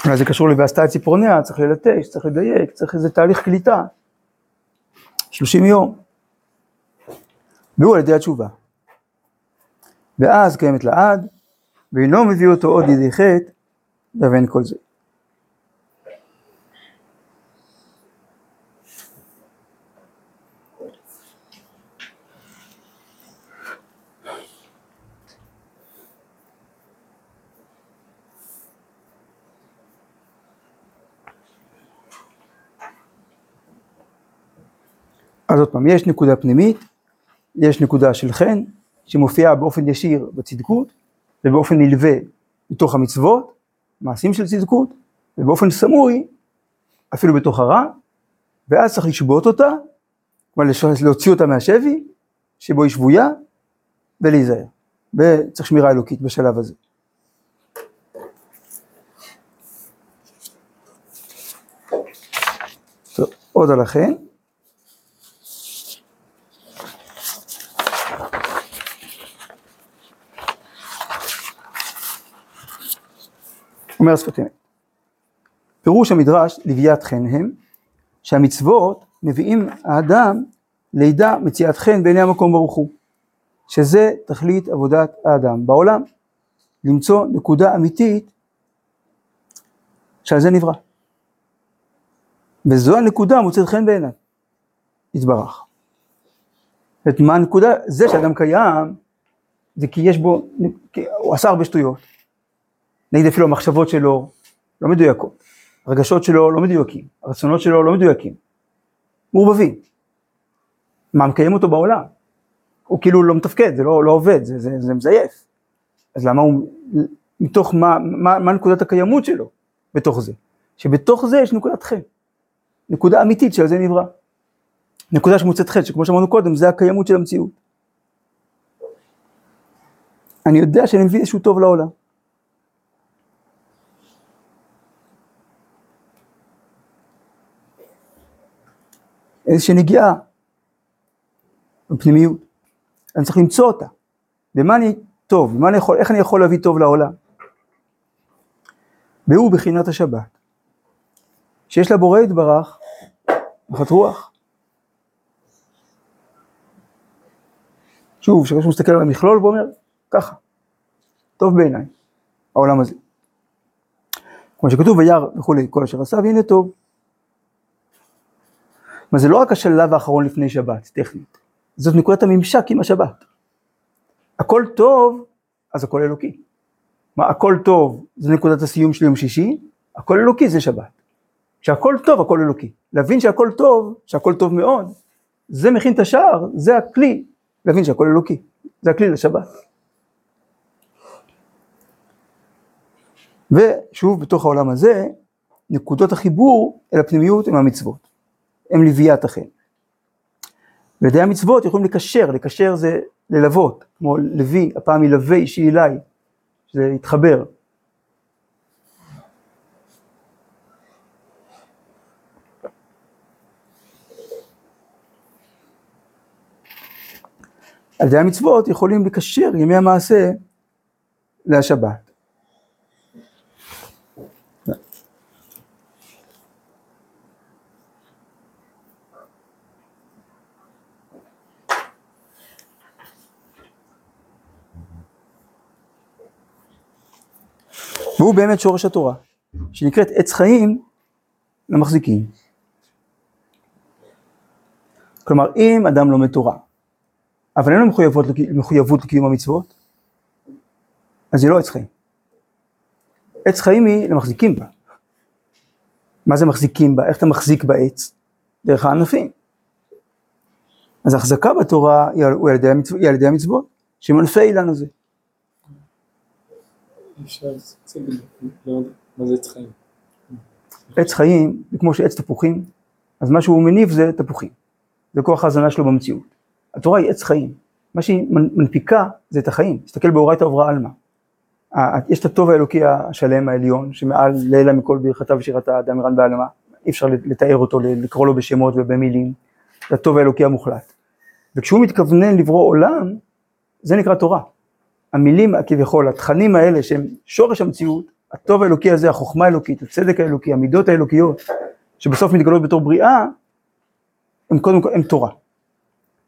Speaker 1: אולי זה קשור ל"ועשתה את ציפורניה", צריך ללטש, צריך לדייק, צריך איזה תהליך קליטה. 30 יום. והוא על ידי התשובה. ואז קיימת לעד, ואינו מביא אותו עוד לידי חטא, ואין כל זה. אז עוד פעם, יש נקודה פנימית, יש נקודה של חן, שמופיעה באופן ישיר בצדקות, ובאופן נלווה בתוך המצוות, מעשים של צדקות, ובאופן סמוי, אפילו בתוך הרע, ואז צריך לשבות אותה, כלומר להוציא אותה מהשבי, שבו היא שבויה, ולהיזהר. וצריך שמירה אלוקית בשלב הזה. טוב, עוד על החן. אומר השפת אמת. פירוש המדרש לוויית חן הם שהמצוות מביאים האדם לידע מציאת חן בעיני המקום ברוך הוא, שזה תכלית עבודת האדם בעולם, למצוא נקודה אמיתית שעל זה נברא. וזו הנקודה המוצאת חן בעיניו, יתברך. זאת מה הנקודה? זה שאדם קיים, זה כי יש בו, הוא עשה הרבה שטויות. נגיד אפילו המחשבות שלו לא מדויקות, הרגשות שלו לא מדויקים, הרצונות שלו לא מדויקים, מעורבבים. מה מקיים אותו בעולם? הוא כאילו לא מתפקד, זה לא, לא עובד, זה, זה, זה מזייף. אז למה הוא, מתוך מה, מה, מה נקודת הקיימות שלו בתוך זה? שבתוך זה יש נקודת חן, נקודה אמיתית שעל זה נברא. נקודה שמוצאת חן, שכמו שאמרנו קודם, זה הקיימות של המציאות. אני יודע שאני מביא איזשהו טוב לעולם. איזושהי נגיעה בפנימיות. אני צריך למצוא אותה. במה אני טוב? במה אני יכול, איך אני יכול להביא טוב לעולם? והוא בחינת השבת, שיש לה בורא יתברך, נחת רוח. שוב, כשמישהו מסתכל על המכלול ואומר, ככה, טוב בעיניי, העולם הזה. כמו שכתוב, וירא וכולי, כל אשר עשה, והנה טוב. אבל זה לא רק השלב האחרון לפני שבת, טכנית. זאת נקודת הממשק עם השבת. הכל טוב, אז הכל אלוקי. מה, הכל טוב זה נקודת הסיום של יום שישי, הכל אלוקי זה שבת. כשהכל טוב, הכל אלוקי. להבין שהכל טוב, שהכל טוב מאוד, זה מכין את השער, זה הכלי להבין שהכל אלוקי. זה הכלי לשבת. ושוב, בתוך העולם הזה, נקודות החיבור אל הפנימיות הם המצוות. הם לוויית החן. וידי המצוות יכולים לקשר, לקשר זה ללוות, כמו לוי, הפעם ילווה אישי אליי, שזה יתחבר. על ידי המצוות יכולים לקשר ימי המעשה להשבת. והוא באמת שורש התורה, שנקראת עץ חיים למחזיקים. כלומר, אם אדם לומד תורה, אבל אין לו מחויבות, מחויבות לקיום המצוות, אז היא לא עץ חיים. עץ חיים היא למחזיקים בה. מה זה מחזיקים בה? איך אתה מחזיק בעץ? דרך הענפים. אז החזקה בתורה היא על היא על ידי המצוות, שהם ענפי אילן הזה.
Speaker 3: אפשר להציג לא מה זה עץ חיים.
Speaker 1: עץ חיים, זה כמו שעץ תפוחים, אז מה שהוא מניב זה תפוחים. זה כוח ההזנה שלו במציאות. התורה היא עץ חיים. מה שהיא מנפיקה זה את החיים. תסתכל באורייתא עוברה עלמא. יש את הטוב האלוקי השלם העליון, שמעל לילה מכל ברכתה ושירתה אדם ירן בעלמא. אי אפשר לתאר אותו, לקרוא לו בשמות ובמילים. זה הטוב האלוקי המוחלט. וכשהוא מתכוונן לברוא עולם, זה נקרא תורה. המילים כביכול, התכנים האלה שהם שורש המציאות, הטוב האלוקי הזה, החוכמה האלוקית, הצדק האלוקי, המידות האלוקיות, שבסוף מתגלות בתור בריאה, הם קודם כל, הם תורה.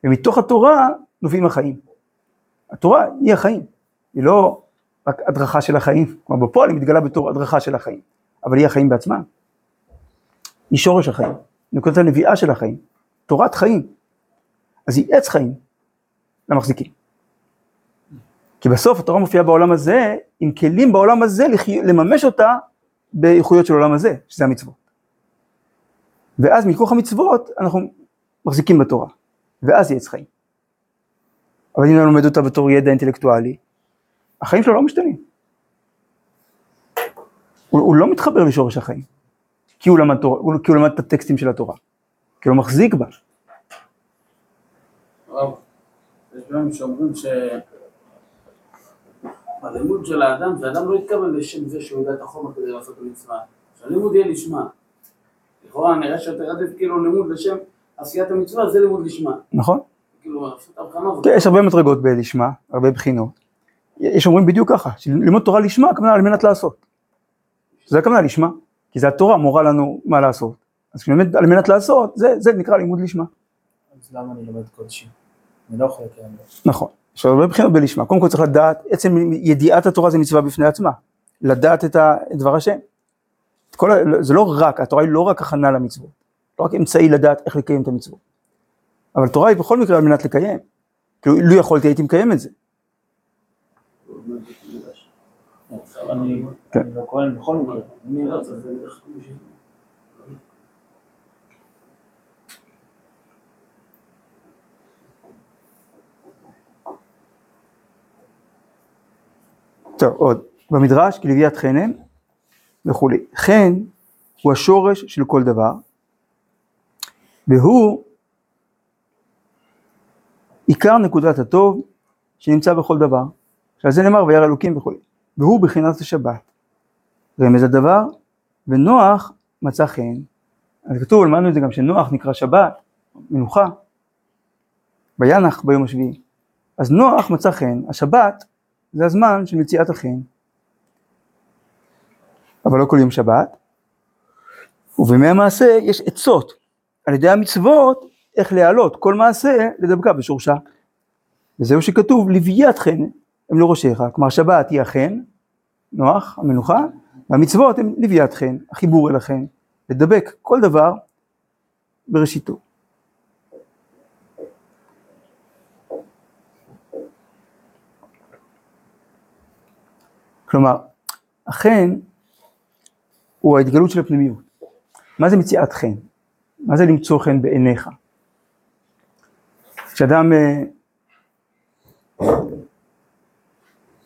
Speaker 1: ומתוך התורה נובעים החיים. התורה היא החיים, היא לא רק הדרכה של החיים, כלומר בפועל היא מתגלה בתור הדרכה של החיים, אבל היא החיים בעצמה. היא שורש החיים, נקודת הנביאה של החיים, תורת חיים. אז היא עץ חיים למחזיקים. כי בסוף התורה מופיעה בעולם הזה, עם כלים בעולם הזה לממש אותה באיכויות של העולם הזה, שזה המצוות. ואז מכוח המצוות אנחנו מחזיקים בתורה, ואז יהיה עץ חיים. אבל אם אני לומד אותה בתור ידע אינטלקטואלי, החיים שלו לא משתנים. הוא, הוא לא מתחבר לשורש החיים, כי הוא, למד תורה, כי הוא למד את הטקסטים של התורה, כי הוא לא מחזיק בה.
Speaker 4: יש דברים שאומרים ש... הלימוד של האדם, שאדם לא יתכוון לשם זה שהוא יודע את החומר כדי לעשות את המצווה. שהלימוד יהיה לשמה. לכאורה נראה שיותר עדיף כאילו לימוד לשם עשיית המצווה זה לימוד לשמה.
Speaker 1: נכון?
Speaker 4: כאילו.
Speaker 1: כן, יש הרבה מדרגות בלשמה, הרבה בחינות. יש אומרים בדיוק ככה, שללמוד תורה לשמה, הכוונה על מנת לעשות. זה הכוונה לשמה, כי זה התורה מורה לנו מה לעשות. אז כשנלמד על מנת לעשות, זה, זה נקרא לימוד לשמה.
Speaker 2: אז למה אני לומד קודשי? אני לא יכול לקיים.
Speaker 1: נכון. יש הרבה בחינות בלשמה. קודם כל צריך לדעת, עצם ידיעת התורה זה מצווה בפני עצמה. לדעת את, דבר השם. את כל, זה לא רק, התורה היא לא רק הכנה למצוות. לא רק אמצעי לדעת איך לקיים את המצוות. אבל תורה היא בכל מקרה על מנת לקיים. כאילו, לו יכולתי הייתי מקיים את זה.
Speaker 2: אני
Speaker 1: כן.
Speaker 2: אני לא כהן בכל מקרה.
Speaker 4: אני לא רוצה, זה איך מישהו-
Speaker 1: טוב, עוד. במדרש, כלביית חנן וכולי. חן הוא השורש של כל דבר, והוא עיקר נקודת הטוב שנמצא בכל דבר. שעל זה נאמר וירא אלוקים וכולי. והוא בחינת השבת. רמז הדבר, ונוח מצא חן. אז כתוב, למדנו את זה גם שנוח נקרא שבת, מנוחה, וינח ביום השביעי. אז נוח מצא חן, השבת זה הזמן של מציאת החן. אבל לא כל יום שבת. ובימי המעשה יש עצות על ידי המצוות איך להעלות כל מעשה לדבקה בשורשה. וזהו שכתוב לוויית חן הם לראשיך, כלומר שבת היא החן, נוח, המנוחה, והמצוות הם לוויית חן, החיבור אל החן, לדבק כל דבר בראשיתו. כלומר, החן הוא ההתגלות של הפנימיות. מה זה מציאת חן? מה זה למצוא חן בעיניך? כשאדם, אה,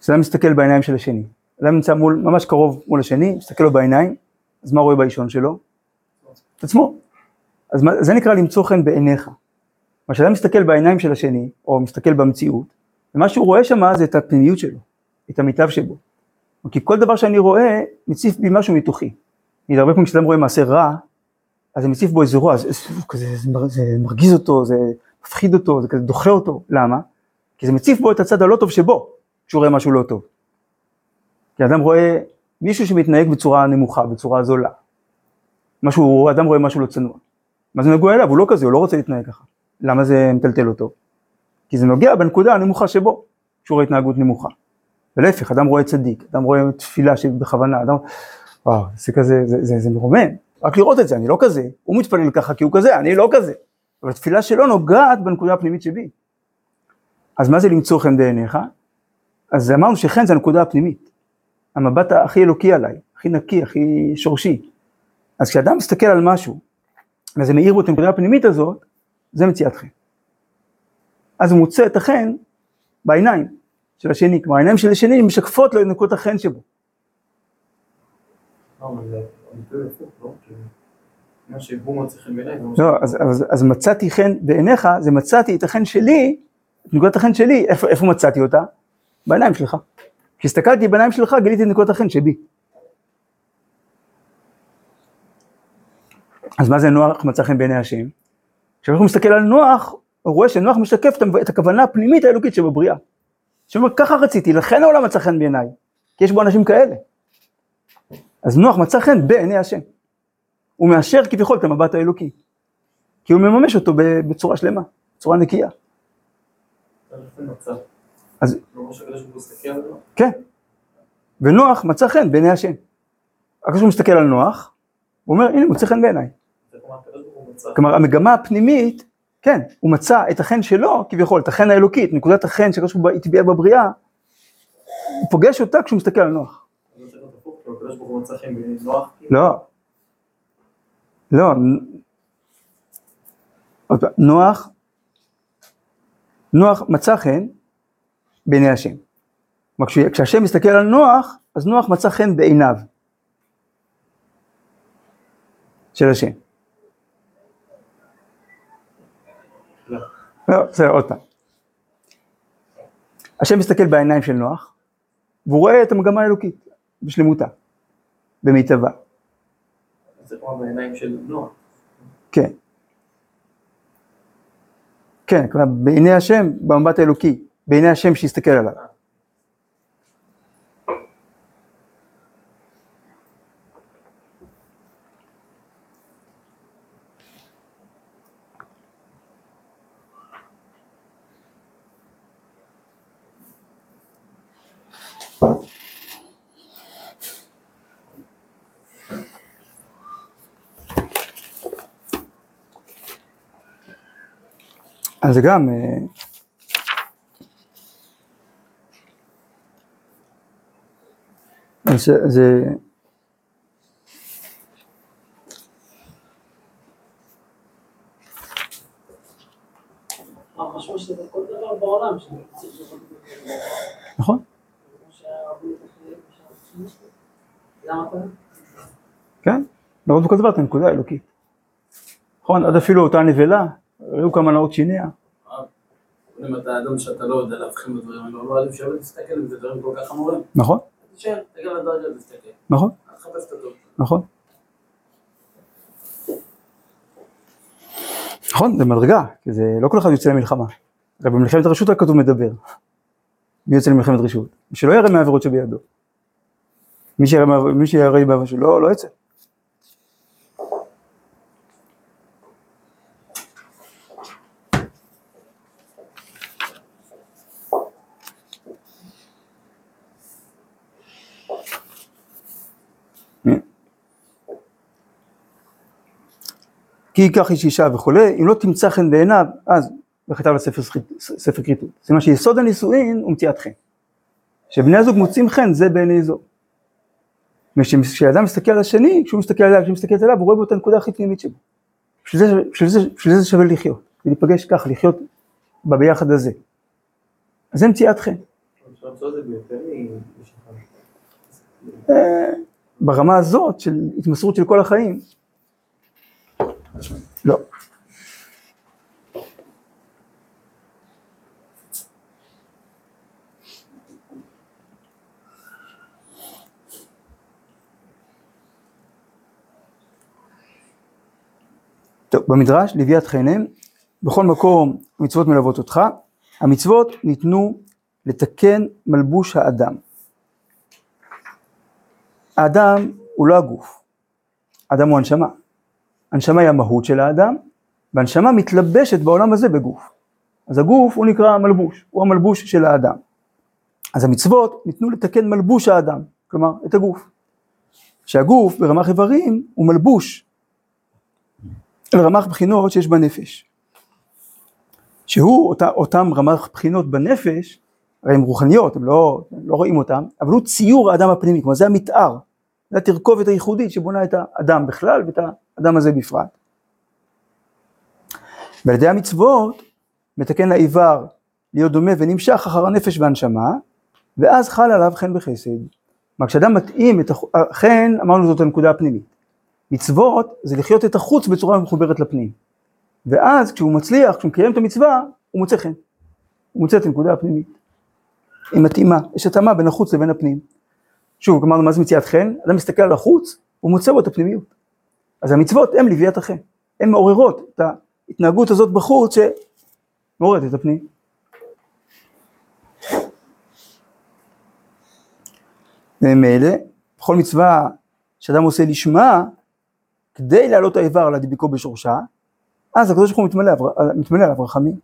Speaker 1: כשאדם מסתכל בעיניים של השני, אדם נמצא מול, ממש קרוב מול השני, מסתכל לו בעיניים, אז מה רואה באישון שלו? את עצמו. אז מה, זה נקרא למצוא חן בעיניך. מה שאדם מסתכל בעיניים של השני, או מסתכל במציאות, ומה שהוא רואה שם זה את הפנימיות שלו, את המיטב שבו. כי כל דבר שאני רואה מציף בי משהו מתוכי. נגיד הרבה פעמים כשאדם רואה מעשה רע, אז זה מציף בו איזה רוע, זה, זה, זה, זה מרגיז אותו, זה מפחיד אותו, זה כזה דוחה אותו, למה? כי זה מציף בו את הצד הלא טוב שבו, כשהוא רואה משהו לא טוב. כי אדם רואה מישהו שמתנהג בצורה נמוכה, בצורה זולה. משהו, אדם רואה משהו לא צנוע. מה זה נגוע אליו? הוא לא כזה, הוא לא רוצה להתנהג ככה. למה זה מטלטל אותו? כי זה נוגע בנקודה הנמוכה שבו, שהוא רואה התנהגות נמוכה. ולהפך, אדם רואה צדיק, אדם רואה תפילה שבכוונה, אדם, וואו, זה כזה, זה, זה, זה מרומם, רק לראות את זה, אני לא כזה, הוא מתפלל ככה כי הוא כזה, אני לא כזה, אבל התפילה שלו נוגעת בנקודה הפנימית שבי. אז מה זה למצוא חן בעיניך? אז אמרנו שחן זה הנקודה הפנימית, המבט הכי אלוקי עליי, הכי נקי, הכי שורשי. אז כשאדם מסתכל על משהו, וזה מאיר בו את הנקודה הפנימית הזאת, זה מציאת חן. אז הוא מוצא את החן בעיניים של השני, כלומר העיניים של השני משקפות לו את נקודות החן שבו.
Speaker 2: לא, לא?
Speaker 1: לא, אז, מצאתי חן בעיניך, זה מצאתי את החן שלי, את נקודת החן שלי, איפה, מצאתי אותה? בעיניים שלך. כשהסתכלתי בעיניים שלך גיליתי את נקודת החן שבי. אז מה זה נוח מצא חן בעיני השם? כשאנחנו מסתכל על נוח, הוא רואה שנוח משקף את הכוונה הפנימית האלוקית שבבריאה. שאומר ככה רציתי, לכן העולם מצא חן בעיניי, כי יש בו אנשים כאלה. אז נוח מצא חן בעיני השם. הוא מאשר כביכול את המבט האלוקי. כי הוא מממש אותו בצורה שלמה, בצורה נקייה. אז-? כן. ונוח מצא חן בעיני השם. הקדוש ברוך הוא מסתכל על נוח, הוא אומר, הנה, מוצא חן בעיניי. כלומר, המגמה הפנימית, כן, הוא מצא את החן שלו, כביכול, את החן האלוקית, נקודת החן שהקדוש ברוך הוא הטביע בבריאה, הוא פוגש אותה כשהוא מסתכל על נוח. לא. לא. עוד פעם, נוח, נוח מצא חן בעיני השם. כלומר, כש- כשהשם מסתכל על נוח, אז נוח מצא חן בעיניו. של השם.
Speaker 2: לא,
Speaker 1: בסדר, עוד פעם. השם מסתכל בעיניים של נוח, והוא רואה את המגמה האלוקית בשלמותה, במיטבה.
Speaker 2: צריך לומר בעיניים של נוח.
Speaker 1: כן. כן, כלומר בעיני השם, במבט האלוקי, בעיני השם שיסתכל עליו. אז זה גם, אה, זה- זה, נכון? כן, לראות בכל דבר את הנקודה האלוקית. נכון, עד אפילו אותה נבלה, ראו כמה נאות שיניה.
Speaker 4: אם אתה אדם שאתה לא יודע להבחין בדברים האלו, לא עדיף שווה להסתכל אם זה דברים כל כך חמורים.
Speaker 1: נכון,
Speaker 4: תשאל, תגיע לדרגה ותסתכל.
Speaker 1: נכון,
Speaker 4: תחפש את הטוב.
Speaker 1: נכון. נכון, זה מדרגה, כי זה לא כל אחד יוצא למלחמה. הרי במלחמת הרשות רק כתוב מדבר. מי יוצא למלחמת רשות? מי שלא ירא מהעבירות שבידו. מי שירא מה- מי שירא בעבירות שלו, לא, לא יוצא. כי ייקח איש אישה וכולי, אם לא תמצא חן בעיניו, אז וכתב לספר ספר, כריתות. זאת אומרת שיסוד הנישואין הוא מציאת חן. שבני הזוג מוצאים חן זה בעיני זו. כשאדם מסתכל על השני, כשהוא מסתכל עליו, כשהוא מסתכל עליו, הוא רואה בו את הנקודה הכי פנימית שבו. בשביל זה, שווה לחיות, ולהיפגש כך, לחיות בביחד הזה. אז זה מציאת חן. אה, ברמה הזאת של התמסרות של כל החיים, לא. טוב, במדרש, לוויית חנם, בכל מקום המצוות מלוות אותך, המצוות ניתנו לתקן מלבוש האדם. האדם הוא לא הגוף, האדם הוא הנשמה. הנשמה היא המהות של האדם, והנשמה מתלבשת בעולם הזה בגוף. אז הגוף הוא נקרא מלבוש, הוא המלבוש של האדם. אז המצוות ניתנו לתקן מלבוש האדם, כלומר את הגוף. שהגוף ברמ"ח איברים הוא מלבוש לרמ"ח בחינות שיש בנפש. שהוא אותה, אותם רמ"ח בחינות בנפש, הרי הן רוחניות, הם לא, לא רואים אותם, אבל הוא ציור האדם הפנימי, כלומר זה המתאר, זה התרכובת הייחודית שבונה את האדם בכלל ואת האדם הזה בפרט. ועל ידי המצוות מתקן לאיבר להיות דומה ונמשך אחר הנפש והנשמה, ואז חל עליו חן וחסד. כלומר כשאדם מתאים את החן, אמרנו זאת הנקודה הפנימית. מצוות זה לחיות את החוץ בצורה מחוברת לפנים. ואז כשהוא מצליח, כשהוא מקיים את המצווה, הוא מוצא חן. הוא מוצא את הנקודה הפנימית. היא מתאימה, יש התאמה בין החוץ לבין הפנים. שוב, אמרנו מה זה מציאת חן? אדם מסתכל על החוץ, הוא מוצא בו את הפנימיות. אז המצוות הן לוויית החן. הן מעוררות את ההתנהגות הזאת בחוץ שמעוררת את הפנים. וממילא, בכל מצווה שאדם עושה לשמה, כדי להעלות האיבר להדביקו בשורשה, אז הקדוש ברוך הוא מתמלא, מתמלא עליו רחמים.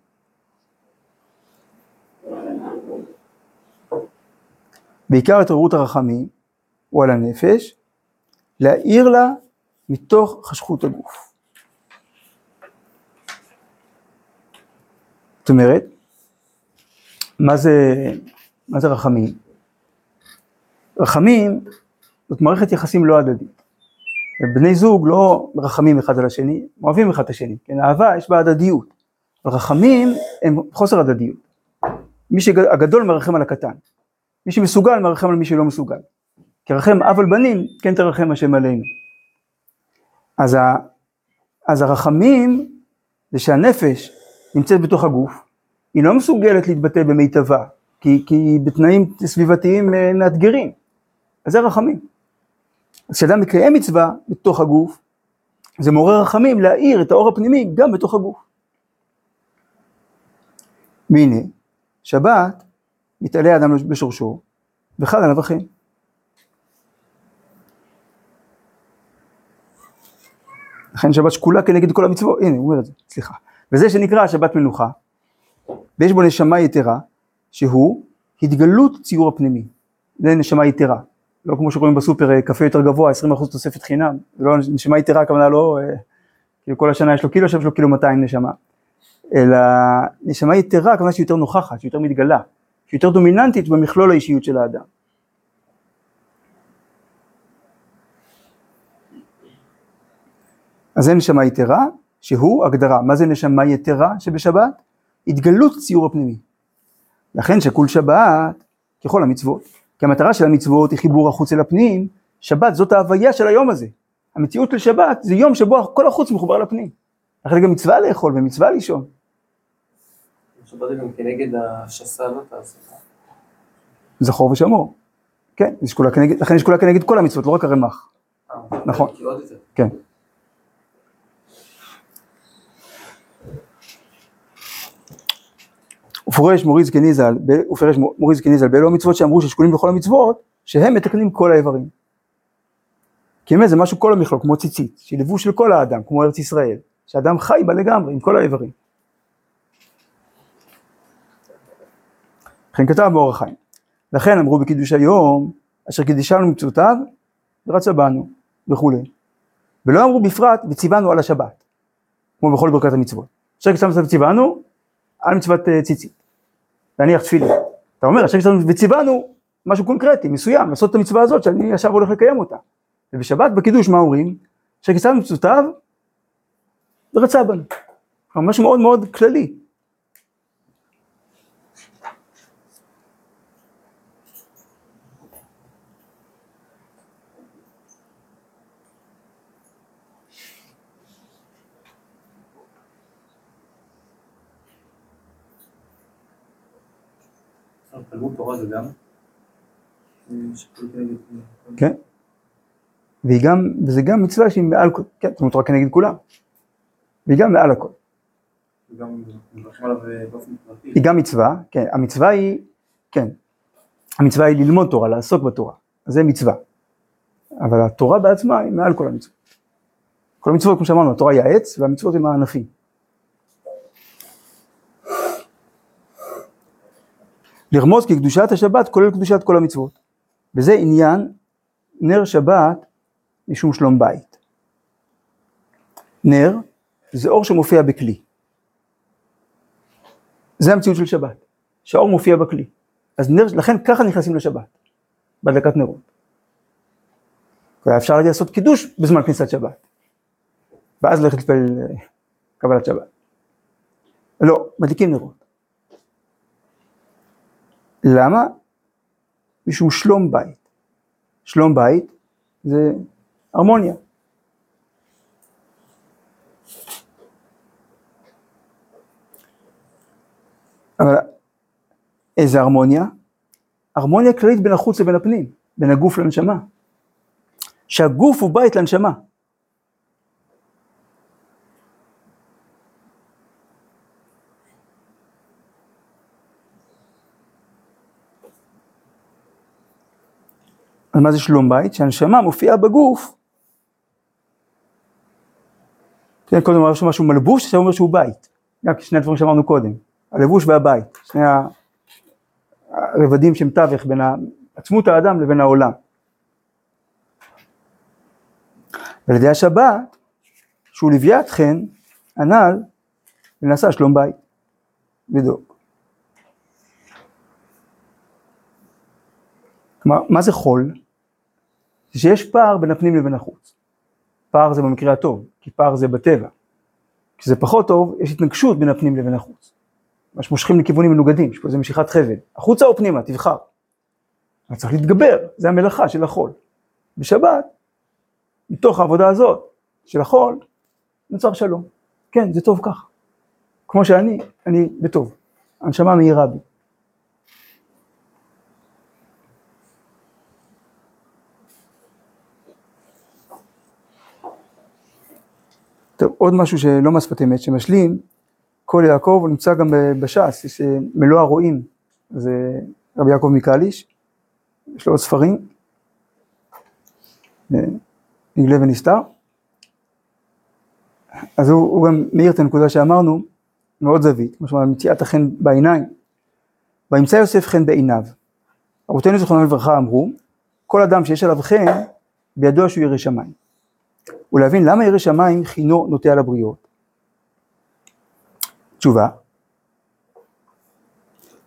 Speaker 1: בעיקר התעוררות הרחמים הוא על הנפש, להאיר לה מתוך חשכות הגוף. זאת אומרת, מה זה, מה זה רחמים? רחמים זאת מערכת יחסים לא הדדית. בני זוג לא מרחמים אחד על השני, אוהבים אחד את השני, כן, אהבה יש בה הדדיות. רחמים הם חוסר הדדיות. מי שהגדול מרחם על הקטן. מי שמסוגל מרחם על מי שלא מסוגל. כי רחם אב על בנים, כן תרחם השם עלינו. אז, ה, אז הרחמים זה שהנפש נמצאת בתוך הגוף, היא לא מסוגלת להתבטא במיטבה, כי, כי היא בתנאים סביבתיים מאתגרים. אז זה רחמים. אז כשאדם מקיים מצווה בתוך הגוף, זה מעורר רחמים להאיר את האור הפנימי גם בתוך הגוף. והנה, שבת מתעלה האדם בשורשו וחל עליו החיים. לכן שבת שקולה כנגד כל המצוות, הנה הוא אומר את זה, סליחה. וזה שנקרא שבת מנוחה, ויש בו נשמה יתרה, שהוא התגלות ציור הפנימי. זה נשמה יתרה. לא כמו שרואים בסופר אה, קפה יותר גבוה, 20% תוספת חינם, זה לא נשמה יתרה, הכוונה לא, אה, כאילו כל השנה יש לו קילו, עכשיו יש לו קילו 200 נשמה. אלא נשמה יתרה, הכוונה שהיא יותר נוכחת, שהיא יותר מתגלה, שהיא יותר דומיננטית במכלול האישיות של האדם. אז זה נשמה יתרה, שהוא הגדרה. מה זה נשמה יתרה שבשבת? התגלות ציור הפנימי. לכן שכול שבת ככל המצוות. כי המטרה של המצוות היא חיבור החוץ אל הפנים, שבת זאת ההוויה של היום הזה. המציאות של שבת זה יום שבו כל החוץ מחובר לפנים. לכן גם מצווה לאכול ומצווה לישון.
Speaker 2: שבת זה גם כנגד השסה לא תעשה.
Speaker 1: זכור ושמור. כן, לכן יש שקולה כנגד כל המצוות, לא רק הרמ"ח.
Speaker 2: אה,
Speaker 1: נכון.
Speaker 2: עוד יותר.
Speaker 1: כן. ופורש מורי זקני ז"ל, ופרש מורי זקני ז"ל, באלו המצוות שאמרו ששקולים בכל המצוות, שהם מתקנים כל האיברים. כי באמת זה משהו כל המכלול, כמו ציצית, שהיא לבוש של כל האדם, כמו ארץ ישראל, שאדם חי בה לגמרי, עם כל האיברים. לכן כתב באור החיים. לכן אמרו בקידוש היום, אשר קידשנו מצוותיו, ורצה בנו, וכולי. ולא אמרו בפרט, וציוונו על השבת, כמו בכל ברכת המצוות. אשר קידשנו וציוונו, על מצוות אה, ציצית. להניח תפילין. אתה אומר, אשר קידשנו וציוונו, משהו קונקרטי, מסוים, לעשות את המצווה הזאת, שאני עכשיו הולך לקיים אותה. ובשבת בקידוש מה אומרים? אשר קידשנו מצוותיו, ורצה בנו. משהו מאוד מאוד כללי.
Speaker 2: עכשיו, תלמוד תורה זה גם. אה, כנגד...
Speaker 1: כן? והיא גם, וזה גם מצווה שהיא מעל כל, כן, תלמוד תורה כנגד כולם. והיא גם מעל הכל.
Speaker 2: אה.
Speaker 1: היא גם מצווה, כן, המצווה היא, כן, המצווה היא ללמוד תורה, לעסוק בתורה, זה מצווה. אבל התורה בעצמה היא מעל כל המצוות. כל המצוות, כמו שאמרנו, התורה היא העץ והמצוות הם הענפים. לרמוז כי קדושת השבת כולל קדושת כל המצוות. וזה עניין נר שבת משום שלום בית. נר זה אור שמופיע בכלי. זה המציאות של שבת, שהאור מופיע בכלי. אז נר, לכן ככה נכנסים לשבת, בהדלקת נרות. אפשר לעשות קידוש בזמן כניסת שבת, ואז ללכת להתפלל אה, שבת. לא, מדליקים נרות. למה? משום שלום בית. שלום בית זה הרמוניה. אבל איזה הרמוניה? הרמוניה כללית בין החוץ לבין הפנים, בין הגוף לנשמה. שהגוף הוא בית לנשמה. אז מה זה שלום בית? שהנשמה מופיעה בגוף. כן, קודם אמר משהו מלבוש, עכשיו אומר שהוא בית. גם שני הדברים שאמרנו קודם, הלבוש והבית, שני הרבדים שהם תווך בין עצמות האדם לבין העולם. ועל ידי השבת, שהוא לוויית חן, הנ"ל, ונעשה שלום בית. בדיוק. כלומר, מה זה חול? זה שיש פער בין הפנים לבין החוץ. פער זה במקרה הטוב, כי פער זה בטבע. כשזה פחות טוב, יש התנגשות בין הפנים לבין החוץ. ממש מושכים לכיוונים מנוגדים, יש פה איזה משיכת חבל. החוצה או פנימה, תבחר. אבל צריך להתגבר, זה המלאכה של החול. בשבת, מתוך העבודה הזאת של החול, נוצר שלום. כן, זה טוב כך. כמו שאני, אני בטוב. הנשמה מאירה בי. עכשיו עוד משהו שלא מהשפת אמת, שמשלים, כל יעקב הוא נמצא גם בש"ס, יש אה, מלוא הרועים, זה רבי יעקב מקליש, יש לו עוד ספרים, אה, נגלה ונסתר. אז הוא, הוא גם מאיר את הנקודה שאמרנו, מאוד זווית, כמו שאמרנו, מציאת החן בעיניים. וימצא יוסף חן בעיניו. אבותינו זיכרונם לברכה אמרו, כל אדם שיש עליו חן, בידוע שהוא ירא שמיים. ולהבין למה ירא שמיים חינו נוטה על הבריות. תשובה,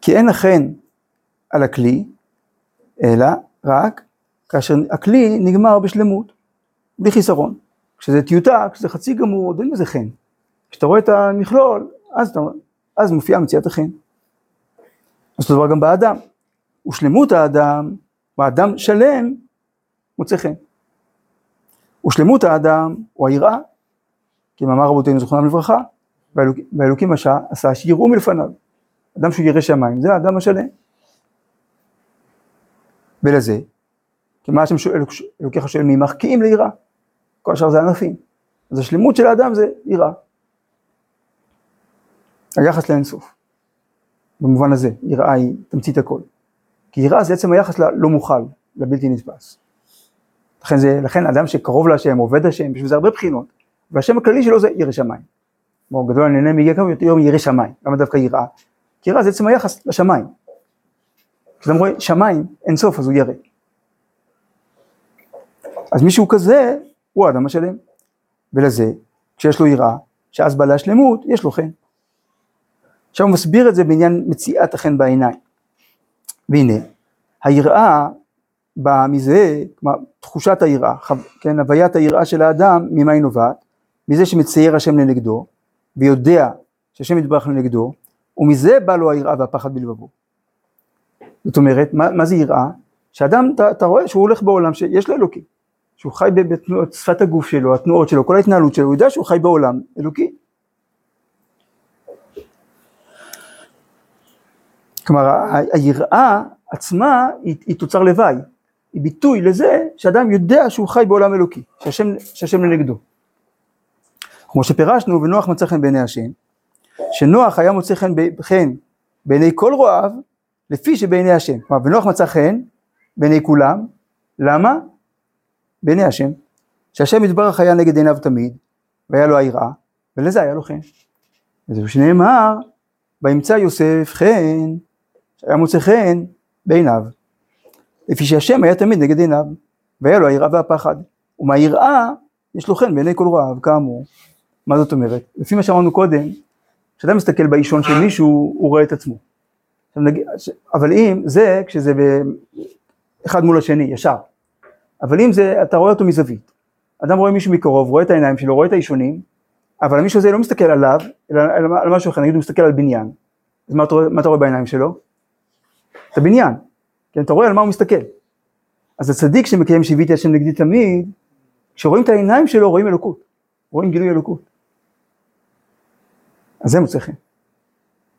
Speaker 1: כי אין החן על הכלי, אלא רק כאשר הכלי נגמר בשלמות, בלי חיסרון. כשזה טיוטה, כשזה חצי גמור, עוד אין בזה חן. כשאתה רואה את המכלול, אז, אתה, אז מופיעה מציאת החן. אז אותו דבר גם באדם. ושלמות האדם, האדם שלם, מוצא חן. ושלמות האדם הוא היראה, כי מאמר רבותינו זכרונם לברכה, והאלוק, והאלוקים עשה, עשה שיראו מלפניו. אדם שהוא ירא שמיים, זה האדם השלם. ולזה, כי מה השם שואל, אלוקיך שואל מימך, כי אם ליראה. כל השאר זה ענפים. אז השלמות של האדם זה יראה. היחס לאינסוף. במובן הזה, יראה היא תמצית הכל. כי יראה זה עצם היחס ללא מוכל, לבלתי נתפס. לכן, זה, לכן אדם שקרוב להשם, עובד השם, יש בזה הרבה בחינות, והשם הכללי שלו זה ירא שמיים. כמו גדול הנהנה מיגיע כמה יותר ירא שמיים, למה דווקא יראה? כי יראה זה עצם היחס לשמיים. כשאדם רואה שמיים, אין סוף, אז הוא ירא. אז מישהו כזה, הוא האדם השלם. ולזה, כשיש לו יראה, שאז בעלי השלמות, יש לו חן. עכשיו הוא מסביר את זה בעניין מציאת החן בעיניים. והנה, היראה באה מזה, כלומר תחושת היראה, כן, הוויית היראה של האדם, ממה היא נובעת? מזה שמצייר השם לנגדו, ויודע שהשם יתברך לנגדו, ומזה בא לו היראה והפחד בלבבו. זאת אומרת, מה, מה זה יראה? שאדם, אתה, אתה רואה שהוא הולך בעולם שיש לו אלוקים, שהוא חי בתנועות, שפת הגוף שלו, התנועות שלו, כל ההתנהלות שלו, הוא יודע שהוא חי בעולם אלוקי. כלומר, היראה עצמה היא, היא תוצר לוואי, היא ביטוי לזה שאדם יודע שהוא חי בעולם אלוקי, שהשם, שהשם לנגדו. כמו שפירשנו, ונוח מצא חן בעיני השם, שנוח היה מוצא חן, חן בעיני כל רועיו, לפי שבעיני השם. כלומר, ונוח מצא חן בעיני כולם, למה? בעיני השם. שהשם יתברך היה נגד עיניו תמיד, והיה לו היראה, ולזה היה לו חן. וזה שנאמר, וימצא יוסף חן, שהיה מוצא חן בעיניו. לפי שהשם היה תמיד נגד עיניו, והיה לו היראה והפחד. ומהיראה יש לו חן בעיני כל רעב, כאמור. מה זאת אומרת? לפי מה שאמרנו קודם, כשאתה מסתכל באישון של מישהו, הוא רואה את עצמו. אבל אם זה, כשזה אחד מול השני, ישר. אבל אם זה, אתה רואה אותו מזווית. אדם רואה מישהו מקרוב, רואה את העיניים שלו, רואה את האישונים, אבל המישהו הזה לא מסתכל עליו, אלא על משהו אחר, נגיד הוא מסתכל על בניין. אז מה אתה מה אתה רואה בעיניים שלו? את הבניין. כן, אתה רואה על מה הוא מסתכל. אז הצדיק שמקיים שיוויתי השם נגדי תמיד, כשרואים את העיניים שלו רואים אלוקות, רואים גילוי אלוקות. אז זה מוצא חן.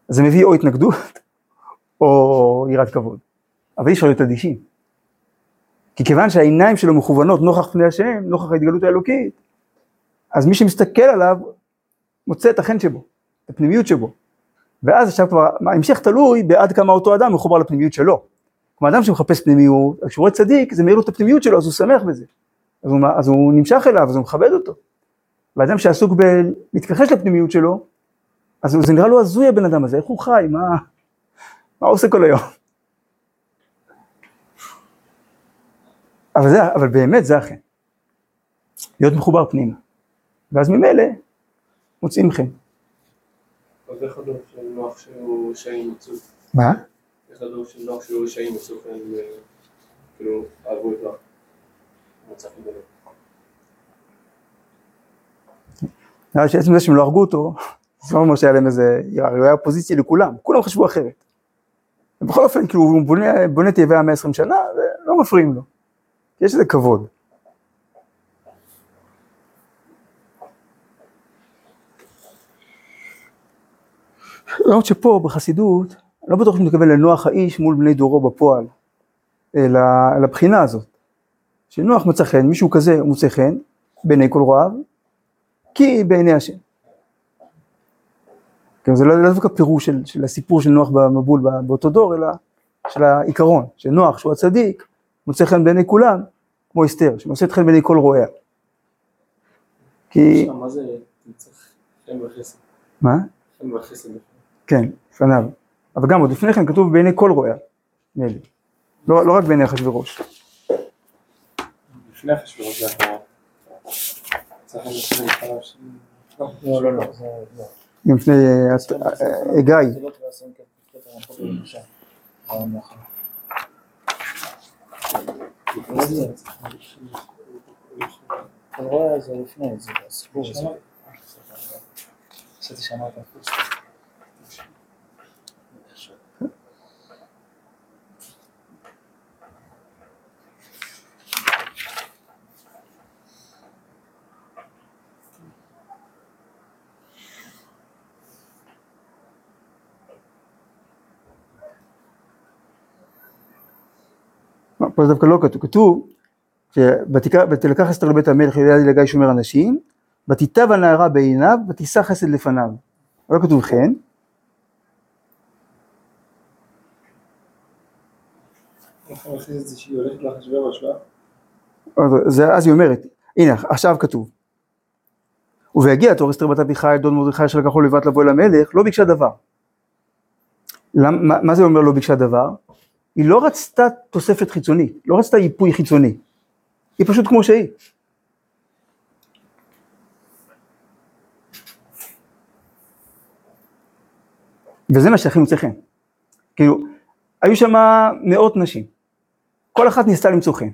Speaker 1: אז זה מביא או התנגדות, *laughs* או יראת כבוד. אבל אי אפשר להיות אדישים. כי כיוון שהעיניים שלו מכוונות נוכח פני השם, נוכח ההתגלות האלוקית, אז מי שמסתכל עליו, מוצא את החן שבו, את הפנימיות שבו. ואז עכשיו כבר, ההמשך תלוי בעד כמה אותו אדם מחובר לפנימיות שלו. כלומר, אדם שמחפש פנימיות, כשהוא רואה צדיק, זה מאיר לו את הפנימיות שלו, אז הוא שמח בזה. אז הוא, אז הוא נמשך אליו, אז הוא מכבד אותו. ואדם שעסוק בלהתכחש לפנימיות שלו, אז זה נראה לו הזוי הבן אדם הזה, איך הוא חי, מה, מה הוא עושה כל היום? אבל, זה, אבל באמת זה החן. להיות מחובר פנימה. ואז ממילא מוצאים חן.
Speaker 3: מצאו?
Speaker 1: מה?
Speaker 3: איך הדור של נוח שהוא רשעים מצאו חן, כאילו, אהבו את חן בלב.
Speaker 1: נראה שעצם זה שהם לא הרגו אותו, *laughs* זה לא אומר שהיה להם איזה, הוא היה אופוזיציה לכולם, כולם חשבו אחרת. ובכל אופן, כאילו, הוא בונה, בונה תיבי המאה עשרים שנה, ולא מפריעים לו. יש איזה כבוד. למרות שפה בחסידות, לא בטוח שאני מתכוון לנוח האיש מול בני דורו בפועל, אלא לבחינה הזאת. שנוח מצא חן, מישהו כזה מוצא חן בעיני כל רעב, כי בעיני השם. כן, זה לא לא דווקא פירוש של, של הסיפור של נוח במבול באותו דור, אלא של העיקרון, שנוח שהוא הצדיק, מוצא חן בעיני כולם, כמו אסתר, שמוצאת חן בעיני כל רועיה. כי,
Speaker 3: מה זה?
Speaker 1: מה?
Speaker 3: חן וחסד.
Speaker 1: כן, לפניו. אבל גם עוד לפני כן כתוב בעיני כל רועיה, נדמה לי. לא, לא רק בעיני אחשוורוש.
Speaker 3: לפני אחשוורוש זה ש-
Speaker 5: לא, לא, לא.
Speaker 1: גם לפני גיא.
Speaker 5: אתה רואה, זה לפני, זה הסיפור הזה.
Speaker 1: פה זה דווקא לא כתוב, כתוב ש"ותיקח- ותלקח אסתר לבית המלך ליד לגיא שומר אנשים, ותיטב הנערה בעיניו, ותישא חסד לפניו. לא כתוב כן? אז- היא אומרת, הנה עכשיו כתוב. ובהגיע תור אסתר בת אביחיל דוד מרדכי אשר לקחו לבד לבוא אל המלך, לא ביקשה דבר. למ, מה, מה זה אומר לא ביקשה דבר? היא לא רצתה תוספת חיצונית, לא רצתה ייפוי חיצוני. היא פשוט כמו שהיא. וזה מה שהכי מוצא חן. כאילו, היו שם מאות נשים. כל אחת ניסתה למצוא חן.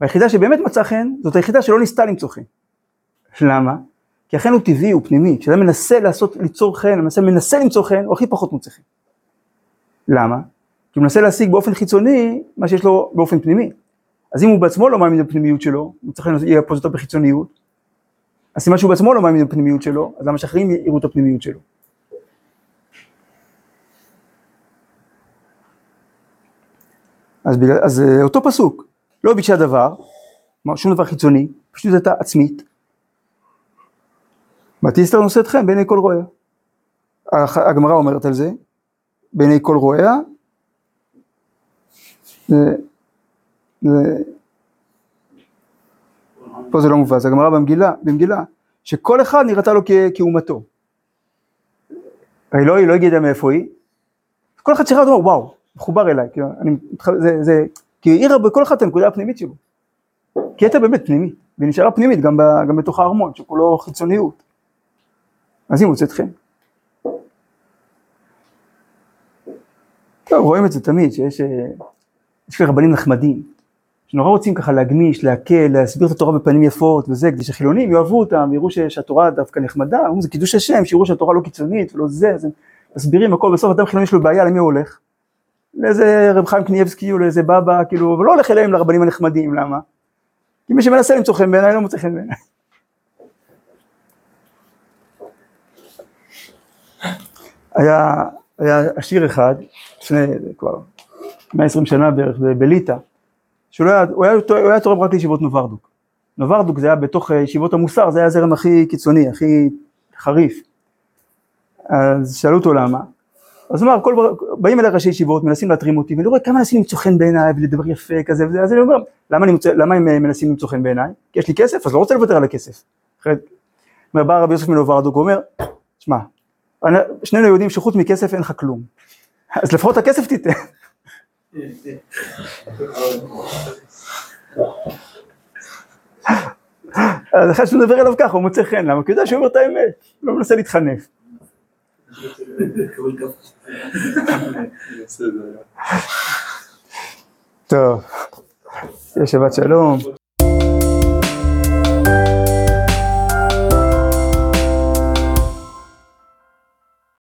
Speaker 1: והיחידה שבאמת מצאה חן, זאת היחידה שלא ניסתה למצוא חן. למה? כי החן הוא טבעי, הוא פנימי. כשאדם מנסה לעשות, ליצור חן, מנסה, מנסה למצוא חן, הוא הכי פחות מוצא חן. למה? כי הוא מנסה להשיג באופן חיצוני מה שיש לו באופן פנימי. אז אם הוא בעצמו לא מאמין בפנימיות שלו, הוא צריך לייפות אותו בחיצוניות, אז סימן שהוא בעצמו לא מאמין בפנימיות שלו, אז למה שאחרים יראו את הפנימיות שלו? אז, בגלל, אז אה, אותו פסוק, לא ביקשה דבר, שום דבר חיצוני, פשוט הייתה עצמית. ותסתר נושאת חן בעיני כל רועיה. הח- הגמרא אומרת על זה, בעיני כל רועיה, זה, זה, פה זה לא מובן, זה הגמרא במגילה, במגילה, שכל אחד נראתה לו כ- כאומתו. הרי לא, היא לא הגיעה מאיפה היא, כל אחד שראה אותו, וואו, מחובר אליי, כאילו, אני, זה, זה, כי היא האירה בכל אחד את הנקודה הפנימית שלו. כי הייתה באמת פנימית, והיא נשארה פנימית גם, ב, גם בתוך הארמון, שכולו חיצוניות. אז היא מוצאת חן. טוב, רואים את זה תמיד, שיש אה, יש כאלה רבנים נחמדים, שנורא רוצים ככה להגמיש, להקל, להסביר את התורה בפנים יפות וזה, כדי שחילונים יאהבו אותם, ויראו ש- שהתורה דווקא נחמדה, אומרים זה קידוש השם, שיראו שהתורה לא קיצונית ולא זה, אז הם מסבירים הכל, בסוף אדם חילוני יש לו בעיה, למי הוא הולך? לאיזה רב חיים קניאבסקי או לאיזה בבא, כאילו, ולא הולך אליהם לרבנים הנחמדים, למה? כי מי שמנסה למצוא חן בעיניי לא מוצא חן בעיניי. היה, היה עשיר אחד, לפני כבר 120 שנה בערך, בליטא, שהוא לא היה, הוא היה, הוא היה תורם רק לישיבות נוברדוק. נוברדוק זה היה בתוך אה, ישיבות המוסר, זה היה הזרם הכי קיצוני, הכי חריף. אז שאלו אותו למה, אז הוא אמר, כל, באים אליי ראשי ישיבות, מנסים להתרים אותי, ואני רואה כמה מנסים למצוא חן בעיניי ולדבר יפה כזה וזה, אז אני אומר, למה, אני מוצא, למה הם אה, מנסים למצוא חן בעיניי? כי יש לי כסף, אז לא רוצה לוותר על הכסף. אחרת, אומר, בא רבי יוסף מנוברדוק, הוא אומר, שמע, שנינו יודעים שחוץ מכסף אין לך כלום, אז לפחות הכסף תיתן. אז אחד שמדבר אליו ככה, הוא מוצא חן, למה? כי הוא יודע שהוא אומר את האמת, הוא לא מנסה להתחנף. טוב, שבת שלום.